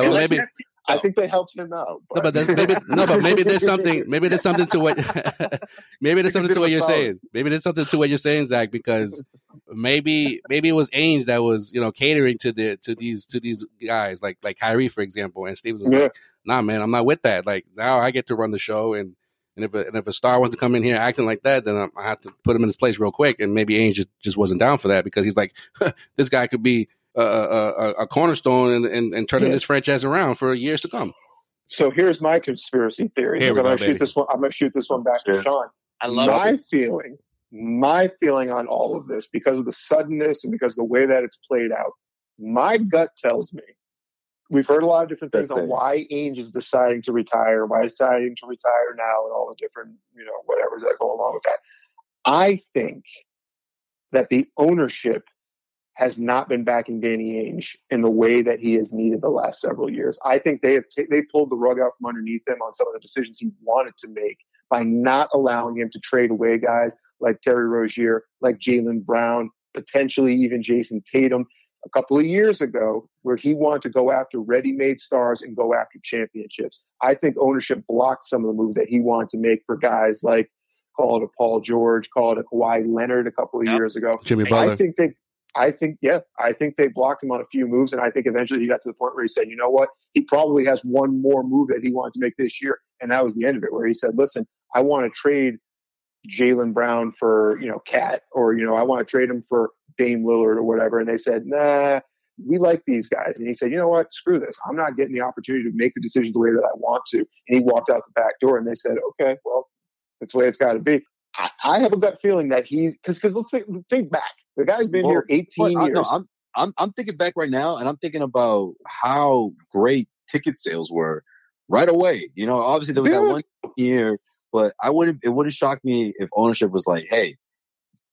Unless maybe Jeff Teague- I oh. think they helped him out. no, but maybe no, but maybe there's something. Maybe there's something to what. maybe there's something to what you're saying. Maybe there's something to what you're saying, Zach, because maybe maybe it was Ainge that was you know catering to the to these to these guys like like Kyrie for example, and Stevens was Yeah. like, nah, man, I'm not with that. Like now I get to run the show and. And if, a, and if a star wants to come in here acting like that, then I, I have to put him in his place real quick. And maybe Ainge just, just wasn't down for that because he's like, this guy could be a, a, a- a cornerstone and, and, and turning Yeah. this franchise around for years to come. So here's my conspiracy theory. Here we I'm going to shoot this one. I'm going to shoot this one back Sure. to Sean. I love my it. feeling, my feeling on all of this, because of the suddenness and because of the way that it's played out, my gut tells me we've heard a lot of different things That's on it. why Ainge is deciding to retire, why he's deciding to retire now, and all the different, you know, whatever's that go along with that. I think that the ownership has not been backing Danny Ainge in the way that he has needed the last several years. I think they have t- they pulled the rug out from underneath him on some of the decisions he wanted to make by not allowing him to trade away guys like Terry Rozier, like Jaylen Brown, potentially even Jayson Tatum a couple of years ago, where he wanted to go after ready-made stars and go after championships. I think ownership blocked some of the moves that he wanted to make for guys like call it a Paul George, call it a Kawhi Leonard a couple of Yep. years ago. Jimmy Butler. I think they, I think, yeah, I think they blocked him on a few moves, and I think eventually he got to the point where he said, you know what, he probably has one more move that he wanted to make this year, and that was the end of it. Where he said, listen, I want to trade Jaylen Brown for you know Cat, or you know I want to trade him for Dame Lillard or whatever, and they said, nah, we like these guys. And he said, you know what? Screw this. I'm not getting the opportunity to make the decision the way that I want to. And he walked out the back door and they said, okay, well, that's the way it's got to be. I, I have a gut feeling that he, because because let's think, think back. The guy's been Well, here 18 But I, years. no, I'm, I'm I'm thinking back right now, and I'm thinking about how great ticket sales were right away. You know, obviously there was that one year, but I wouldn't. It wouldn't shock me if ownership was like, "Hey,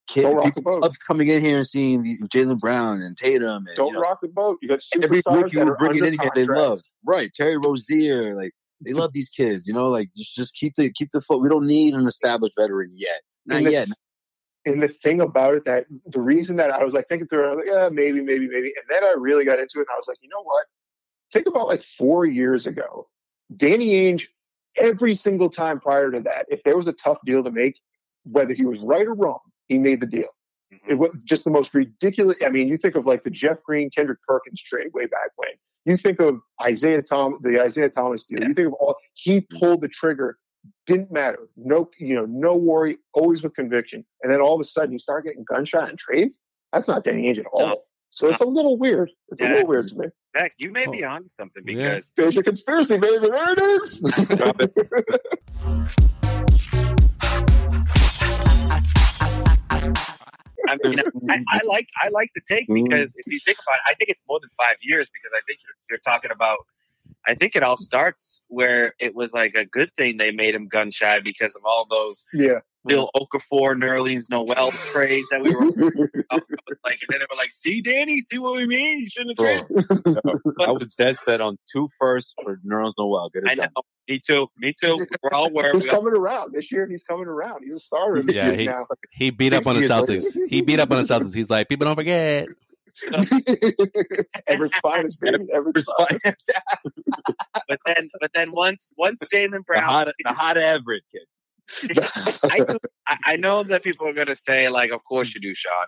kid, Don't rock the boat. love coming in here and seeing the- Jaylen Brown and Tatum, and Don't you know, rock the boat. You got every rookie we're bringing in here, they love. Right, Terry Rozier, like they love these kids. You know, like just just keep the keep the foot. We don't need an established veteran yet, not And yet. And the thing about it that the reason that I was like thinking through it, I was like, yeah, maybe, maybe, maybe. And then I really got into it and I was like, you know what? Think about like four years ago. Danny Ainge, every single time prior to that, if there was a tough deal to make, whether he was right or wrong, he made the deal. Mm-hmm. It was just the most ridiculous. I mean, you think of like the Jeff Green, Kendrick Perkins trade way back when. You think of Isaiah Tom, the Isaiah Thomas deal. You think of all he mm-hmm. pulled the trigger. Didn't matter. No, you know, no worry. Always with conviction. And then all of a sudden, you start getting gunshot and trades. That's not Danny Ainge at all. No. So it's a little weird. It's a little weird to me. Heck, you may Oh. be onto something Yeah. because There's your conspiracy, baby. There it is. Drop it. I mean, I, I like I like the take Mm. because if you think about it, I think it's more than five years because I think you're, you're talking about. I think it all starts where it was like a good thing they made him gun shy because of all those yeah. Bill Okafor, Nerlens Noel trades that we were like, and then they were like, "See, Danny, see what we mean? You shouldn't have Bro, traded." I was dead set on two firsts for Nerlens Noel. Get it I know. Me too. Me too. We're all where He's we all, coming around this year. He's coming around. He's a starter. in the Yeah, league he's- now. He beat up on the Six Celtics. He beat up on the Celtics. He's like, people don't forget. Everett's finest, baby. Everett's finest. but then, but then once once Jaylen The Brown, hot, the hot Everett kid. I, do, I know that people are going to say like, of course you do, Sean,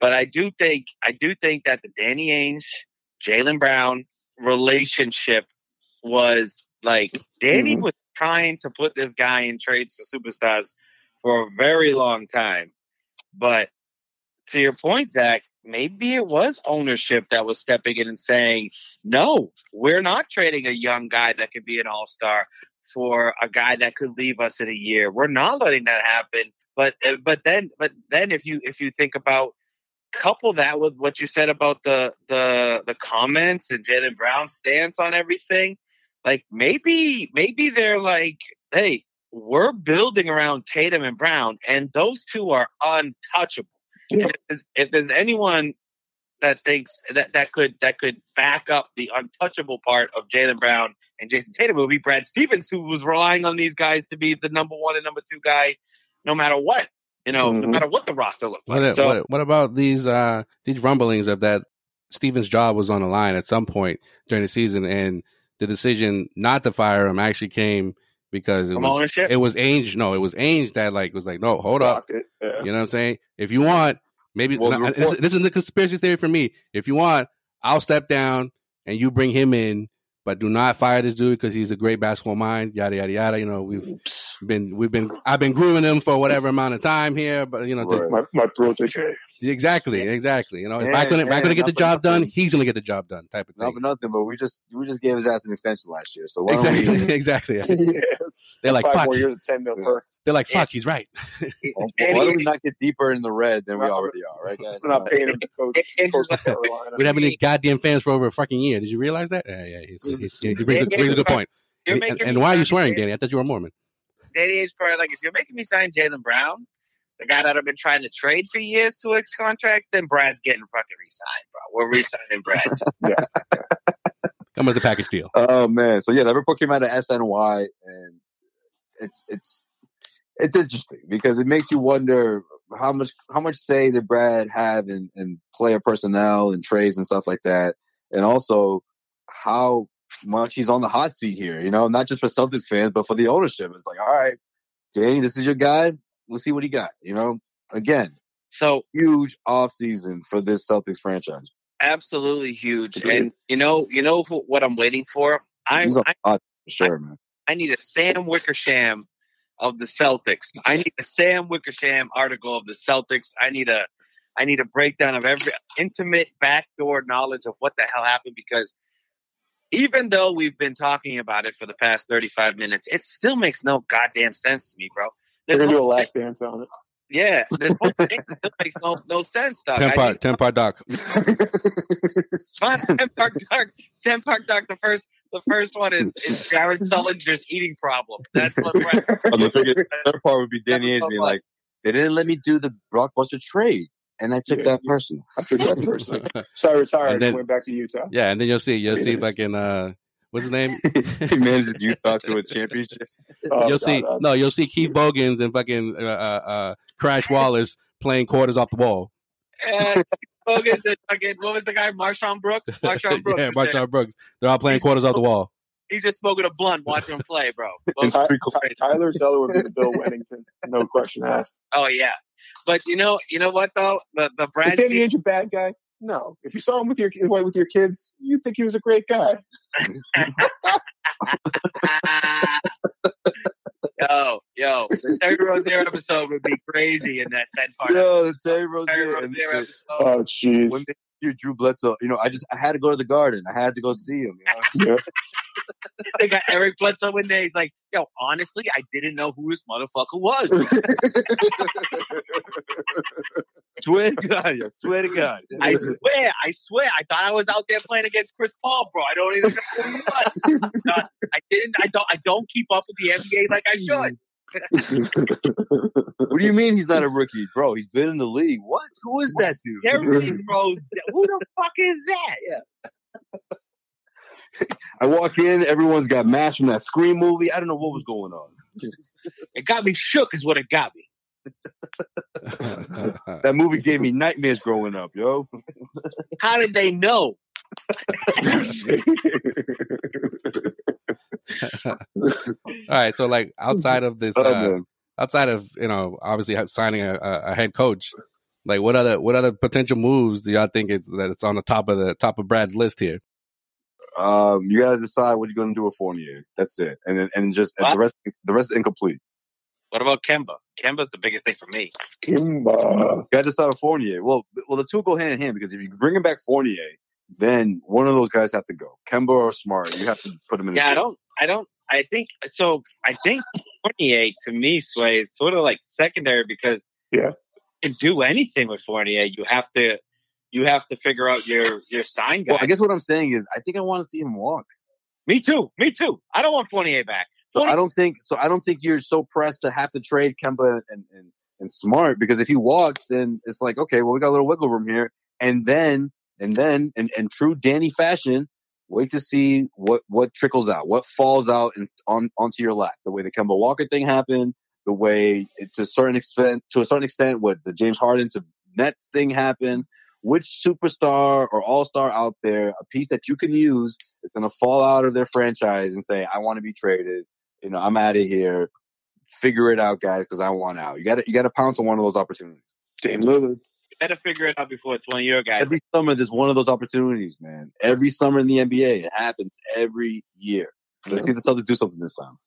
but I do think I do think that the Danny Ainge, Jaylen Brown relationship was like Danny Mhm. was trying to put this guy in trades for superstars for a very long time, but to your point, Zach, maybe it was ownership that was stepping in and saying, no, we're not trading a young guy that could be an all star for a guy that could leave us in a year. We're not letting that happen. But uh, but then but then if you if you think about couple that with what you said about the the the comments and Jaylen Brown's stance on everything, like maybe maybe they're like, hey, we're building around Tatum and Brown, and those two are untouchable. Yeah. If, there's, if there's anyone that thinks that that could that could back up the untouchable part of Jaylen Brown and Jayson Tatum, it would be Brad Stevens, who was relying on these guys to be the number one and number two guy, no matter what. You know, no Mhm. matter what the roster What, like. So what, what about these uh, these rumblings of that Stevens' job was on the line at some point during the season, and the decision not to fire him actually came because it From was ownership? it was Ainge. No, it was Ainge that like was like, no, hold up. Yeah. You know what I'm saying? If you want, maybe Well, the this, this is the conspiracy theory for me. If you want, I'll step down and you bring him in, but do not fire this dude because he's a great basketball mind. Yada yada yada. You know, we've been we've been I've been grooming him for whatever amount of time here, but you know, to- My, my protege. exactly, exactly. You know, if Yeah, I couldn't if I couldn't get the not for job done, he's gonna get the job done, type of Not thing. for nothing, but we just we just gave his ass an extension last year. So why don't Exactly, we, exactly. yeah. They're like, Five fuck. more years of 10 mil Yeah. per. They're like, fuck. He's right. why don't we not get deeper in the red than we already are, right, guys? We're not paying him to coach, coach Carolina. We don't have any goddamn fans for over a fucking year. Did you realize that? Yeah, yeah. He's, he's, he brings, a, brings a good point. You're And, and why are you swearing. Danny? I thought you were a Mormon. Danny Ainge probably like if you're making me sign Jaylen Brown, the guy that I've been trying to trade for years to his contract, then Brad's getting fucking re-signed, bro. We're re-signing Brad. Come as a package deal. Oh man, so yeah, that report came out of SNY, and it's it's it's interesting because it makes you wonder how much how much say did Brad have in, in player personnel and trades and stuff like that, and also how much he's on the hot seat here. You know, not just for Celtics fans, but for the ownership. It's like, all right, Danny, this is your guy. Let's see what he got. You know, again, So huge off season for this Celtics franchise. absolutely huge. And you know, you know who, what I'm waiting for? I'm, He's I, the hot for sure, man. I need a Sam Wickersham of the Celtics. I need a Sam Wickersham article of the Celtics. I need a I need a breakdown of every intimate backdoor knowledge of what the hell happened because even though we've been talking about it for the past 35 minutes, it still makes no goddamn sense to me, bro. They're gonna do a whole last dance on it. yeah, this whole thing still makes no, no sense, Doc. Ten I part, mean, ten part doc. Ten Park Duck. Ten Park Duck. The first, the first one is, is Jared Sullinger's eating problem. That's what. Oh, the figure- third part would be Danny Ainge being thought like, they didn't let me do the blockbuster trade, and I took Yeah. that personal. I took that person. So I retired And and, then- went back to Utah. Yeah, and then you'll see, you'll see Yes. fucking uh, what's his name? he manages Utah to a championship. Oh, you'll God, see, uh, no, you'll see Keith Bogans and fucking uh, uh, uh, Crash Wallace playing quarters off the wall. And Hogan said, "Fucking what was the guy? MarShon Brooks. MarShon Brooks. yeah, is there. MarShon Brooks. They're all playing quarters off the wall. He's just smoking a blunt, watching him play, bro. Ty- Ty- Tyler Zeller would be the Bill Wennington. No question asked. Oh yeah, but you know, you know what though? The the Is Brad Danny Stevens- Ainge a bad guy? No. If you saw him with your with your kids, you'd think he was a great guy. yo, yo, the Terry Rozier episode would be crazy in that ten part. Yo, the Terry Terry Rozier. And Rozier episode. Oh, jeez. when they hear Drew Bledsoe, you know, I just I had to go to the garden. I had to go see him. You know? Yeah. they got Eric Bledsoe in there. He's like, yo, honestly, I didn't know who this motherfucker was. swear to God, I swear to God. I swear, I swear, I thought I was out there playing against Chris Paul, bro. I don't even know who he was. No, I didn't. I don't. I don't keep up with the NBA like I should. What do you mean he's not a rookie, bro? He's been in the league. What? Who is that dude? Everything throws. Who the fuck is that? Yeah. I walk in, everyone's got masks from that Scream movie. I don't know what was going on. It got me shook, is what it got me. That movie gave me nightmares growing up, yo. How did they know? all right, so like outside of this, uh, outside of you know obviously signing a, a, a head coach, like what other what other potential moves do y'all think is that it's on the top of the top of Brad's list here? Um, you got to decide what you're going to do with Fournier. That's it, and then and just and What? the rest. The rest is incomplete. What about Kemba? Kemba's the biggest thing for me. Kemba. You got to decide with Fournier. Well, well, the two go hand in hand because if you bring him back Fournier, then one of those guys have to go. Kemba or Smart, you have to put him in. the Yeah, I don't. I don't. I think so. I think Fournier to me, Sway, is sort of like secondary because Yeah. to do anything with Fournier, you have to you have to figure out your your sign guy. Well, I guess what I'm saying is, I think I want to see him walk. me too. Me too. I don't want Fournier back. So Fournier- I don't think. So I don't think you're so pressed to have to trade Kemba and, and and Smart because if he walks, then it's like okay, well we got a little wiggle room here, and then and then in, in true Danny fashion, wait to see what what trickles out, what falls out and on onto your lap. The way the Kemba Walker thing happened, the way it, to a certain extent, to a certain extent, what the James Harden to Nets thing happened. Which superstar or all star out there, a piece that you can use, is going to fall out of their franchise and say, "I want to be traded." You know, I'm out of here. Figure it out, guys, because I want out. You got to you got to pounce on one of those opportunities. Dame Lillard. You better figure it out before it's one of your guys. Every summer, there's one of those opportunities, man. Every summer in the NBA, it happens every year. Let's see the Celtics do something this time.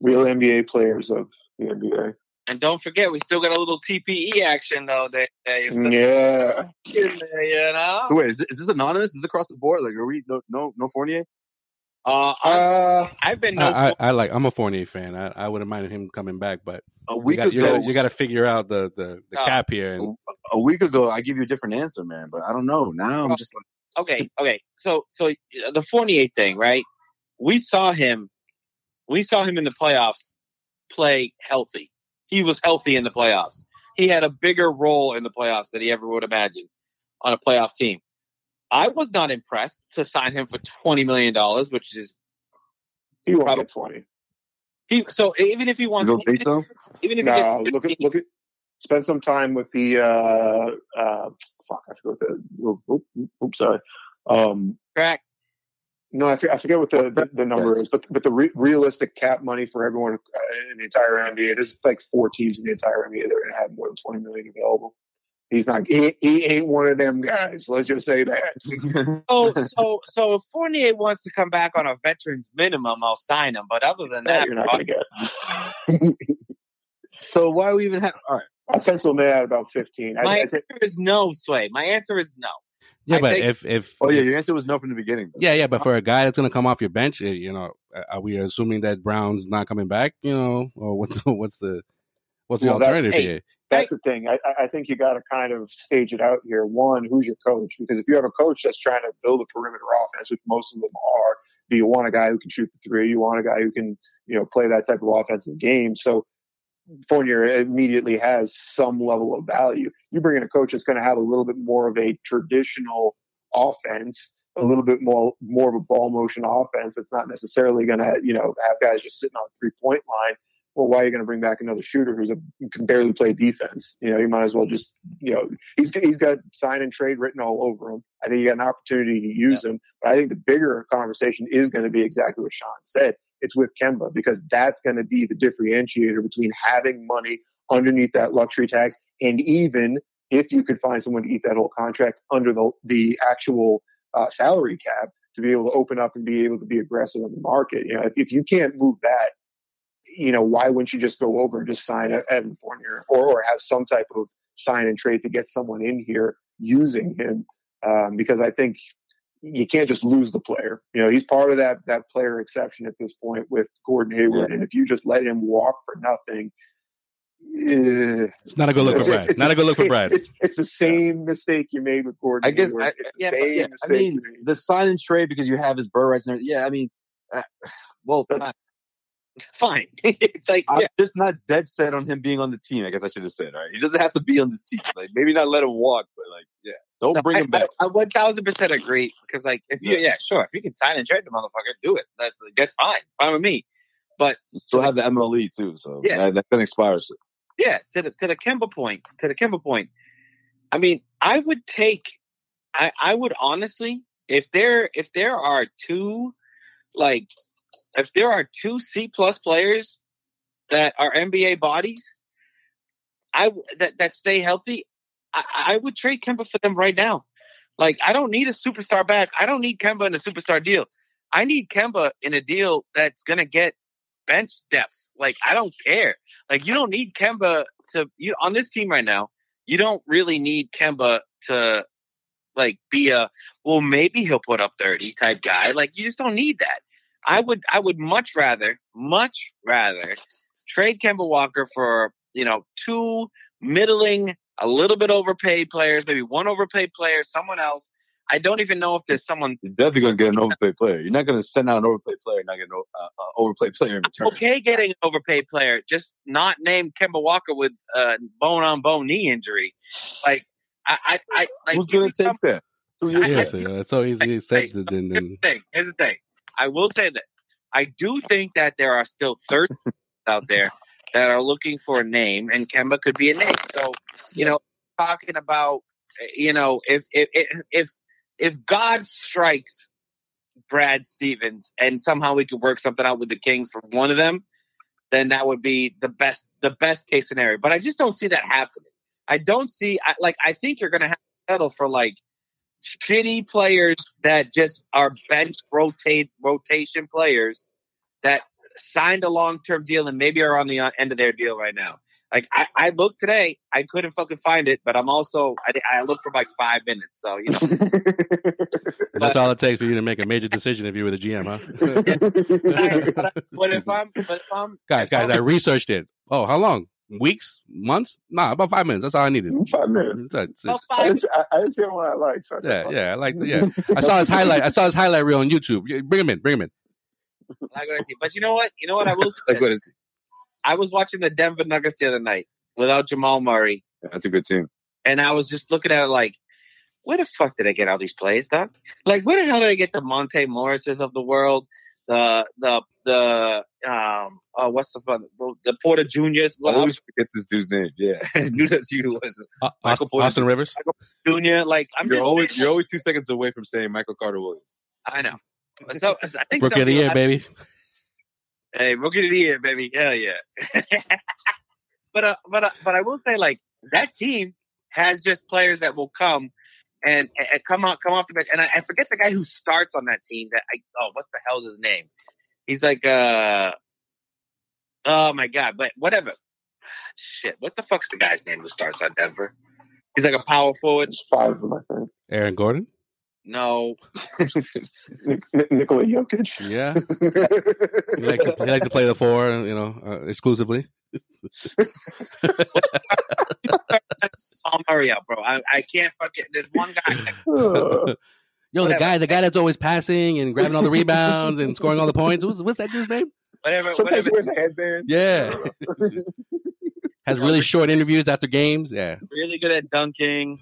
Real NBA players of the NBA. And don't forget, we still got a little TPE action though. That, that is Yeah. there, you know. Wait, is this, is this anonymous? Is this across the board? Like, are we no no no Fournier? Uh, I, Uh, I've been no I, I, I like I'm a Fournier fan. I, I wouldn't mind him coming back, but A you week got, you ago, got you got to figure out the the, the Oh. cap here. And a week ago, I give you a different answer, man. But I don't know. Now I'm just like, okay, okay. So, so uh, the Fournier thing, right? We saw him, we saw him in the playoffs play healthy. He was healthy in the playoffs. He had a bigger role in the playoffs than he ever would imagine on a playoff team. I was not impressed to sign him for twenty million dollars, which is he won't Probably- get 20. he. So even if he you wants, don't think so? even if he No, look at look at. Spend some time with the. Uh, uh, fuck, I forgot the. Oop, oop, oops, sorry. Um, crack, no, I forget, I forget what the, the, the number is, but but the re- realistic cap money for everyone uh, in the entire NBA. There's like four teams in the entire NBA that are going to have more than 20 million available. He's not. He, he ain't one of them guys. Let's just say that. oh, so, so if Fournier wants to come back on a veteran's minimum, I'll sign him. But other than That that, you're not bro, going to get. so why are we even have? All right, I pencil him in at about 15. I, My I answer think, is no, Sway. My answer is no. Yeah, I but think- if if Oh yeah, your answer was no from the beginning. yeah, yeah, but for a guy that's gonna come off your bench, eh, you know, are we assuming that Brown's not coming back? You know, or what's what's the what's the Well, that's- alternative hey, here? that's the thing. I, I- I think you got to kind of stage it out here. One, who's your coach? Because if you have a coach that's trying to build a perimeter offense, which most of them are, do you want a guy who can shoot the three? You want a guy who can, you know, play that type of offensive game. So Fournier immediately has some level of value. You bring in a coach that's going to have a little bit more of a traditional offense, a little bit more more of a ball motion offense. It's not necessarily going to, you know, have guys just sitting on the three point line. Well, why are you going to bring back another shooter who's a, who can barely play defense? You know, you might as well just, you know, he's he's got sign and trade written all over him. I think you got an opportunity to use him, but I think the bigger conversation is going to be exactly what Sean said. It's with Kemba because that's going to be the differentiator between having money underneath that luxury tax and even if you could find someone to eat that whole contract under the the actual uh, salary cap to be able to open up and be able to be aggressive in the market. You know, if, if you can't move that, you know, why wouldn't you just go over and just sign a- Evan Fournier or, or have some type of sign and trade to get someone in here using him? Um, because I think you can't just lose the player. You know, he's part of that that player exception at this point with Gordon Hayward, and if you just let him walk for nothing. It's not a good look for Brad. it's- it's Not a good look for the- Brad. It's it's the same mistake you made with Gordon. I guess Hayward. I, it's the yeah, same but yeah, I mistake mean the sign and trade because you have his bird rights and everything. Yeah, I mean, uh, well, Fine. it's like, I'm yeah, just not dead set on him being on the team. I guess I should have said. All right, he doesn't have to be on this team. Like maybe not let him walk, but like yeah, don't No, bring I, him back. I, I 1000% agree because, like, if you, yeah, sure, if you can sign and trade the motherfucker, do it. That's that's fine, fine with me. But Still have the MLE too, so Yeah. that, that can expire. soon. yeah, to the to the Kemba point, to the Kemba point. I mean, I would take, I I would honestly, if there if there are two, like, if there are two C plus players that are NBA bodies, I that that stay healthy, I, I would trade Kemba for them right now. Like, I don't need a superstar back. I don't need Kemba in a superstar deal. I need Kemba in a deal that's gonna get bench depth. Like, I don't care. Like, you don't need Kemba to you on this team right now. You don't really need Kemba to like be a well, maybe he'll put up thirty type guy. Like, you just don't need that. I would I would much rather, much rather trade Kemba Walker for, you know, two middling, a little bit overpaid players, maybe one overpaid player, someone else. I don't even know if there's someone You're definitely gonna get an overpaid player. You're not gonna send out an overpaid player, and not get an uh, uh, overpaid player in return. okay getting an overpaid player, just not named Kemba Walker with a bone on bone knee injury. Like I I, I like Who's gonna you become- take that? Who you- Seriously, uh, it's so easy said than Here's the thing. Here's the thing. I will say that I do think that there are still third out there that are looking for a name, and Kemba could be a name. So, you know, talking about, eh, you know, if if if if, if God strikes Brad Stevens and somehow we could work something out with the Kings for one of them, then that would be the best the best case scenario. But I just don't see that happening. I don't see I, like I think you're going to have to settle for like shitty players that just are bench rotate rotation players that signed a long term deal and maybe are on the uh, end of their deal right now. Like I, I looked today, I couldn't fucking find it, but I'm also I, I looked for like five minutes, so you know. that's all it takes for you to make a major decision if you were the GM, huh? but, I- but if I'm, but if I'm, guys, guys, I researched it. Oh, how long? Weeks? Months? Nah, about five minutes. That's all I needed. Mm, five minutes. That's it. well, I five, didn't, I, I didn't see one I liked. so Yeah, fuck yeah, I like yeah. I saw his highlight. I saw his highlight reel on YouTube. Yeah, Bring him in. Bring him in. like what I see. But you know what? You know what I will say. Like what is? I was watching the Denver Nuggets the other night without Jamal Murray, That's a good team. and I was just looking at it like, where the fuck did I get all these plays, Doc? Like, where the hell did I get the Monte Morrises of the world, the the the um, uh, what's the fun- the Porter Juniors, I always forget this dude's name. Yeah, I knew that's you. Was Uh, Michael Austin, Porter Austin Rivers. Junior. Like, I'm you're just always you're always two seconds away from saying Michael Carter Williams. I know. So I think Rookie of the some- year, baby. Hey, rookie of the year, baby. Hell yeah. but uh, but uh, but I will say, like that team has just players that will come and, and come out, come off the bench. And I, I forget the guy who starts on that team. That I oh, what the hell's his name? He's like uh, oh my god, but whatever. shit. What the fuck's the guy's name who starts on Denver? He's like a power forward. It's five of them, I think. Aaron Gordon. No, Nik- Nik- Nikola Jokic. Yeah, he likes to, he likes to play the four, you know, uh, exclusively. Tom hurry up, bro. I, I can't fucking. There's one guy. That, Yo, the guy, the guy that's always passing and grabbing all the rebounds and scoring all the points. What's, what's that dude's name? whatever. Sometimes he whatever. wears a headband. Yeah, has really short interviews after games. Yeah, Really good at dunking.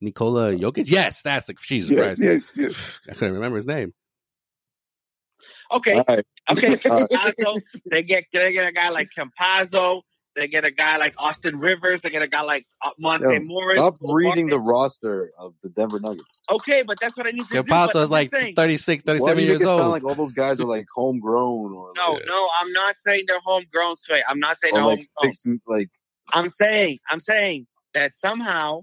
Nikola Jokic. Yes, that's the Jesus Yes, Christ. yes, yes. I couldn't remember his name. Okay, All right. okay. Campazzo, they get they get a guy like Campazzo. They get a guy like Austin Rivers. They get a guy like uh, Monte Yo, Morris. Stop reading the roster of the Denver Nuggets. Okay, but that's what I need to do. Campazzo but is like saying- 36, Why do 37 you make years it sound old. like all those guys are like homegrown or No, like, no, I'm not saying they're homegrown, Sway. I'm not saying they're like homegrown. six, like I'm saying, I'm saying that somehow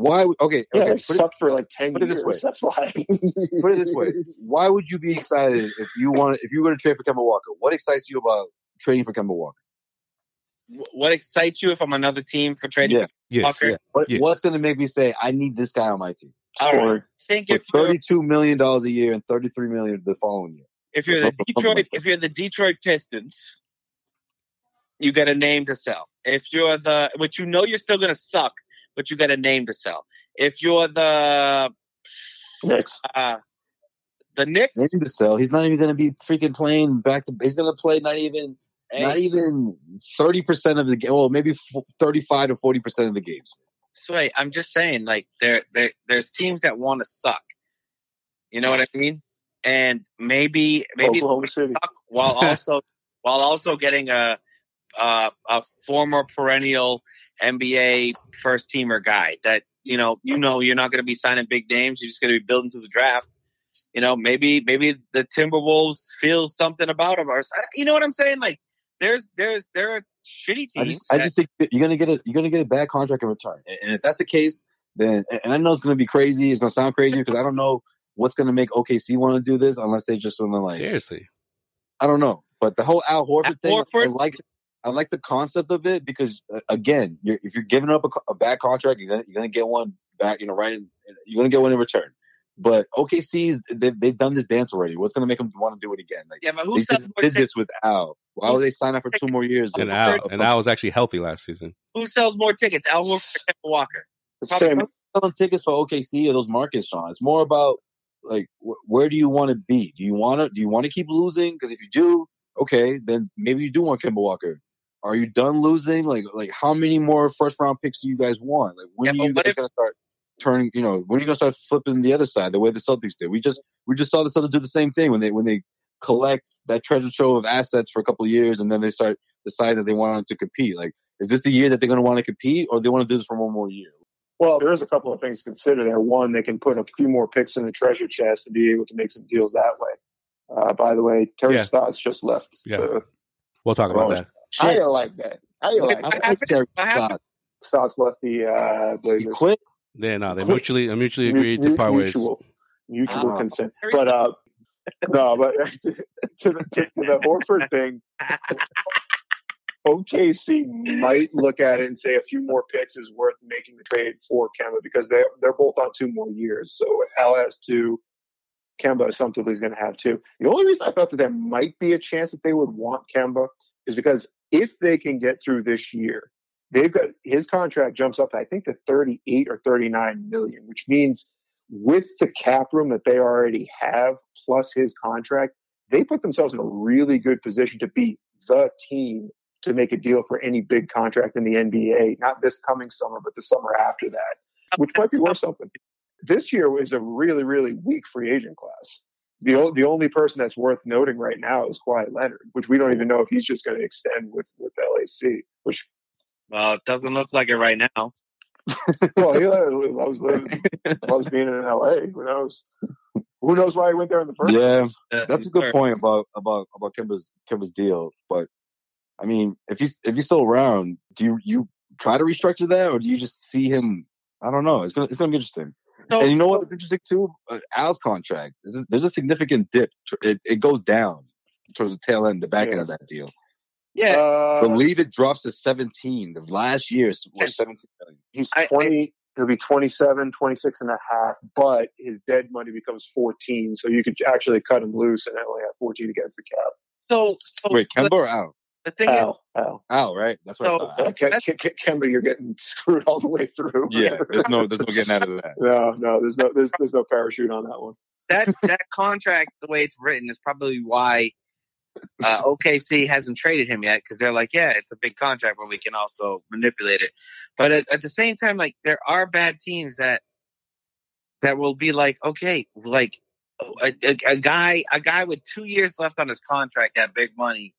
why? would- Okay, Yeah, okay. they Put it, for like ten put it years. this way. That's why. put it this way: Why would you be excited if you want if you were to trade for Kemba Walker? What excites you about trading for Kemba Walker? what excites you if I'm another team for trading? Yeah. Yes. Walker? Yeah. What, Yes. What's going to make me say I need this guy on my team? All right. Scoring. Think if you're, thirty-two million dollars a year and thirty-three million the following year. if you're the something- something Detroit, like if you're the Detroit Pistons, you got a name to sell. If you're the, which you know you're still going to suck, but you got a name to sell. If you're the Knicks. uh, the Knicks, need to sell. He's not even going to be freaking playing back to. He's going to play not even hey, not even thirty percent of the game. Well, maybe thirty-five to forty percent of the games. Sway, I'm just saying, like there, there, there's teams that want to suck. You know what I mean? And maybe, maybe Oklahoma City. suck while also while also getting a a, a former perennial NBA first teamer guy that you know you know you're not going to be signing big names. You're just going to be building to the draft. You know, maybe maybe the Timberwolves feel something about him, or you know what I'm saying? Like there's there's there are shitty I teams. just, I just think you're gonna get a you're gonna get a bad contract in return, and, and if that's the case, then and I know it's gonna be crazy. It's gonna sound crazy because I don't know what's gonna make OKC want to do this unless they just want to like Seriously. I don't know. But the whole Al Horford Al thing, I Horford? like I like the concept of it because uh, again, you're, if you're giving up a, a bad contract, you're gonna you're gonna get one back. You know, right? In, you're gonna get one in return. But OKC's they've, they've done this dance already. What's gonna make them want to do it again? Like yeah, but who they sells did, more did tickets? this with Al. Why would they sign up for two more years? And of- Al, and Al was actually healthy last season. Who sells more tickets? Al Horford or Kemba Walker? Same. selling tickets for OKC or those markets, Sean. It's more about like wh- where do you want to be? Do you want to do you want to keep losing? Because if you do, okay, then maybe you do want Kemba Walker. Are you done losing? Like like how many more first round picks do you guys want? Like when Yeah, are you guys if- gonna start turning? You know when are you gonna start flipping the other side the way the Celtics did? We just we just saw the Celtics do the same thing when they when they collect that treasure trove of assets for a couple of years and then they start deciding that they wanted to compete. Like is this the year that they're going to want to compete, or they want to do this for one more year? Well, there's a couple of things to consider there. One, they can put a few more picks in the treasure chest and be able to make some deals that way. Uh, by the way, Terry Yeah. Stotts just left. Yeah. Uh, We'll talk about Oh, that. I Shit. like that. I like What that. I like Terry What happened? Stotts. Stotts left the uh, He quit. They no, they Quick. mutually mutually Mu- agreed to mu- part ways. mutual, mutual Ah. consent. But uh, no, but to the to, to the Horford thing, OKC might look at it and say a few more picks is worth making the trade for Kemba because they they're both on two more years. So Al has two. Kemba is going to have two. The only reason I thought that there might be a chance that they would want Kemba is because if they can get through this year, they've got his contract jumps up, I think, to 38 or 39 million, which means with the cap room that they already have plus his contract, they put themselves in a really good position to be the team to make a deal for any big contract in the NBA, not this coming summer, but the summer after that, which might be worth something. This year was a really, really weak free agent class. The, o- the only person that's worth noting right now is Kawhi Leonard, which we don't even know if he's just going to extend with, with LAC, which Well, it doesn't look like it right now. well, he loves, living, loves being in LA. Who knows? Who knows why he went there in the first Yeah, place? Uh, that's a good sure. point about about about Kemba's Kemba's deal. But I mean, if he's if he's still around, do you you try to restructure that, or do you just see him? I don't know. It's gonna it's gonna be interesting. So, And you know what's interesting too? Uh, Al's contract. There's a, there's a significant dip. It, it goes down towards the tail end, the back end of that deal. Yeah, Uh, believe it drops to 17. The last year was 17 million. he's I- I- 20 he'll be 27 26 and a half but his dead money becomes 14 so you could actually cut him loose and only have 14 against the cap so, so Wait, the, Kemba or Al? The thing is, Al, Al. Al, right? That's what So- I thought. Al. Ke- Ke- Ke- you're getting screwed all the way through. Yeah, there's no, there's no getting out of that. no, no, there's no, there's, there's no parachute on that one. that that contract, the way it's written, is probably why uh, OKC hasn't traded him yet because they're like, yeah, it's a big contract, but we can also manipulate it. But at, at the same time, like there are bad teams that that will be like, okay, like a, a, a guy, a guy with two years left on his contract that big money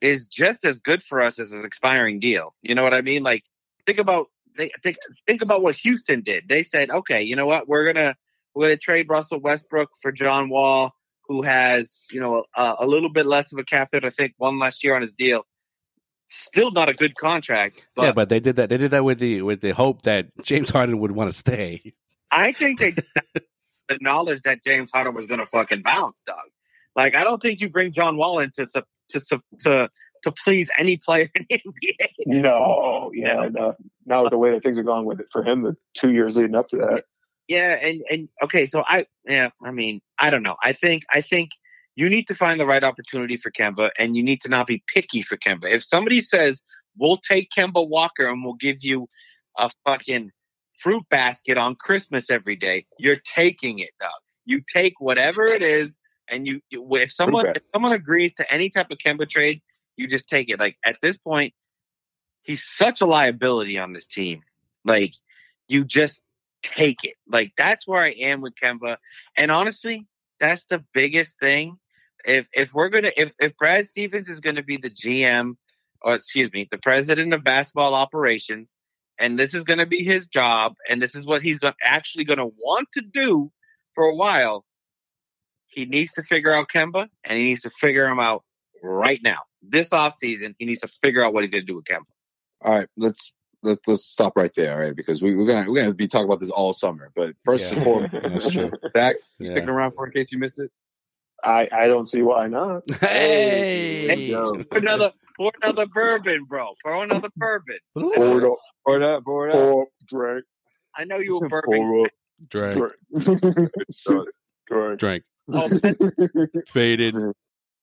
is just as good for us as an expiring deal. You know what I mean? Like think about they think think about what Houston did. They said, okay, you know what, we're gonna we're going to trade Russell Westbrook for John Wall, who has, you know, a, a little bit less of a cap hit. I think one last year on his deal. Still not a good contract, but, yeah, but they did that. They did that with the with the hope that James Harden would want to stay. I think they the knowledge that James Harden was going to fucking bounce, dog. Like, I don't think you bring John Wall in to to to to, to please any player in the NBA. No, yeah, no. Now with the way that things are going with it for him, the two years leading up to that. Yeah, and and okay, so I yeah, I mean, I don't know. I think I think you need to find the right opportunity for Kemba, and you need to not be picky for Kemba. If somebody says we'll take Kemba Walker and we'll give you a fucking fruit basket on Christmas every day, you're taking it, dog. You take whatever it is, and you, you if someone if someone agrees to any type of Kemba trade, you just take it. Like at this point, he's such a liability on this team. Like you just take it. Like that's where I am with Kemba. And honestly, that's the biggest thing. If if we're gonna if, if Brad Stevens is gonna be the GM or excuse me, the president of basketball operations, and this is gonna be his job, and this is what he's actually gonna want to do for a while, he needs to figure out Kemba and he needs to figure him out right now. This offseason, he needs to figure out what he's gonna do with Kemba. All right, let's let's let's stop right there, all right? Because we, we're gonna we're gonna be talking about this all summer. But first, Yeah. before That's true. Zach, you Yeah. sticking around for in case you missed it? I, I don't see why not. Hey, Yo. For another for another bourbon, bro. For another bourbon. Pour it up, Pour that, pour that. pour up, drink, I know you a bourbon. Pour up. drink, drink. drink. Drink, Oh, faded. Hmm.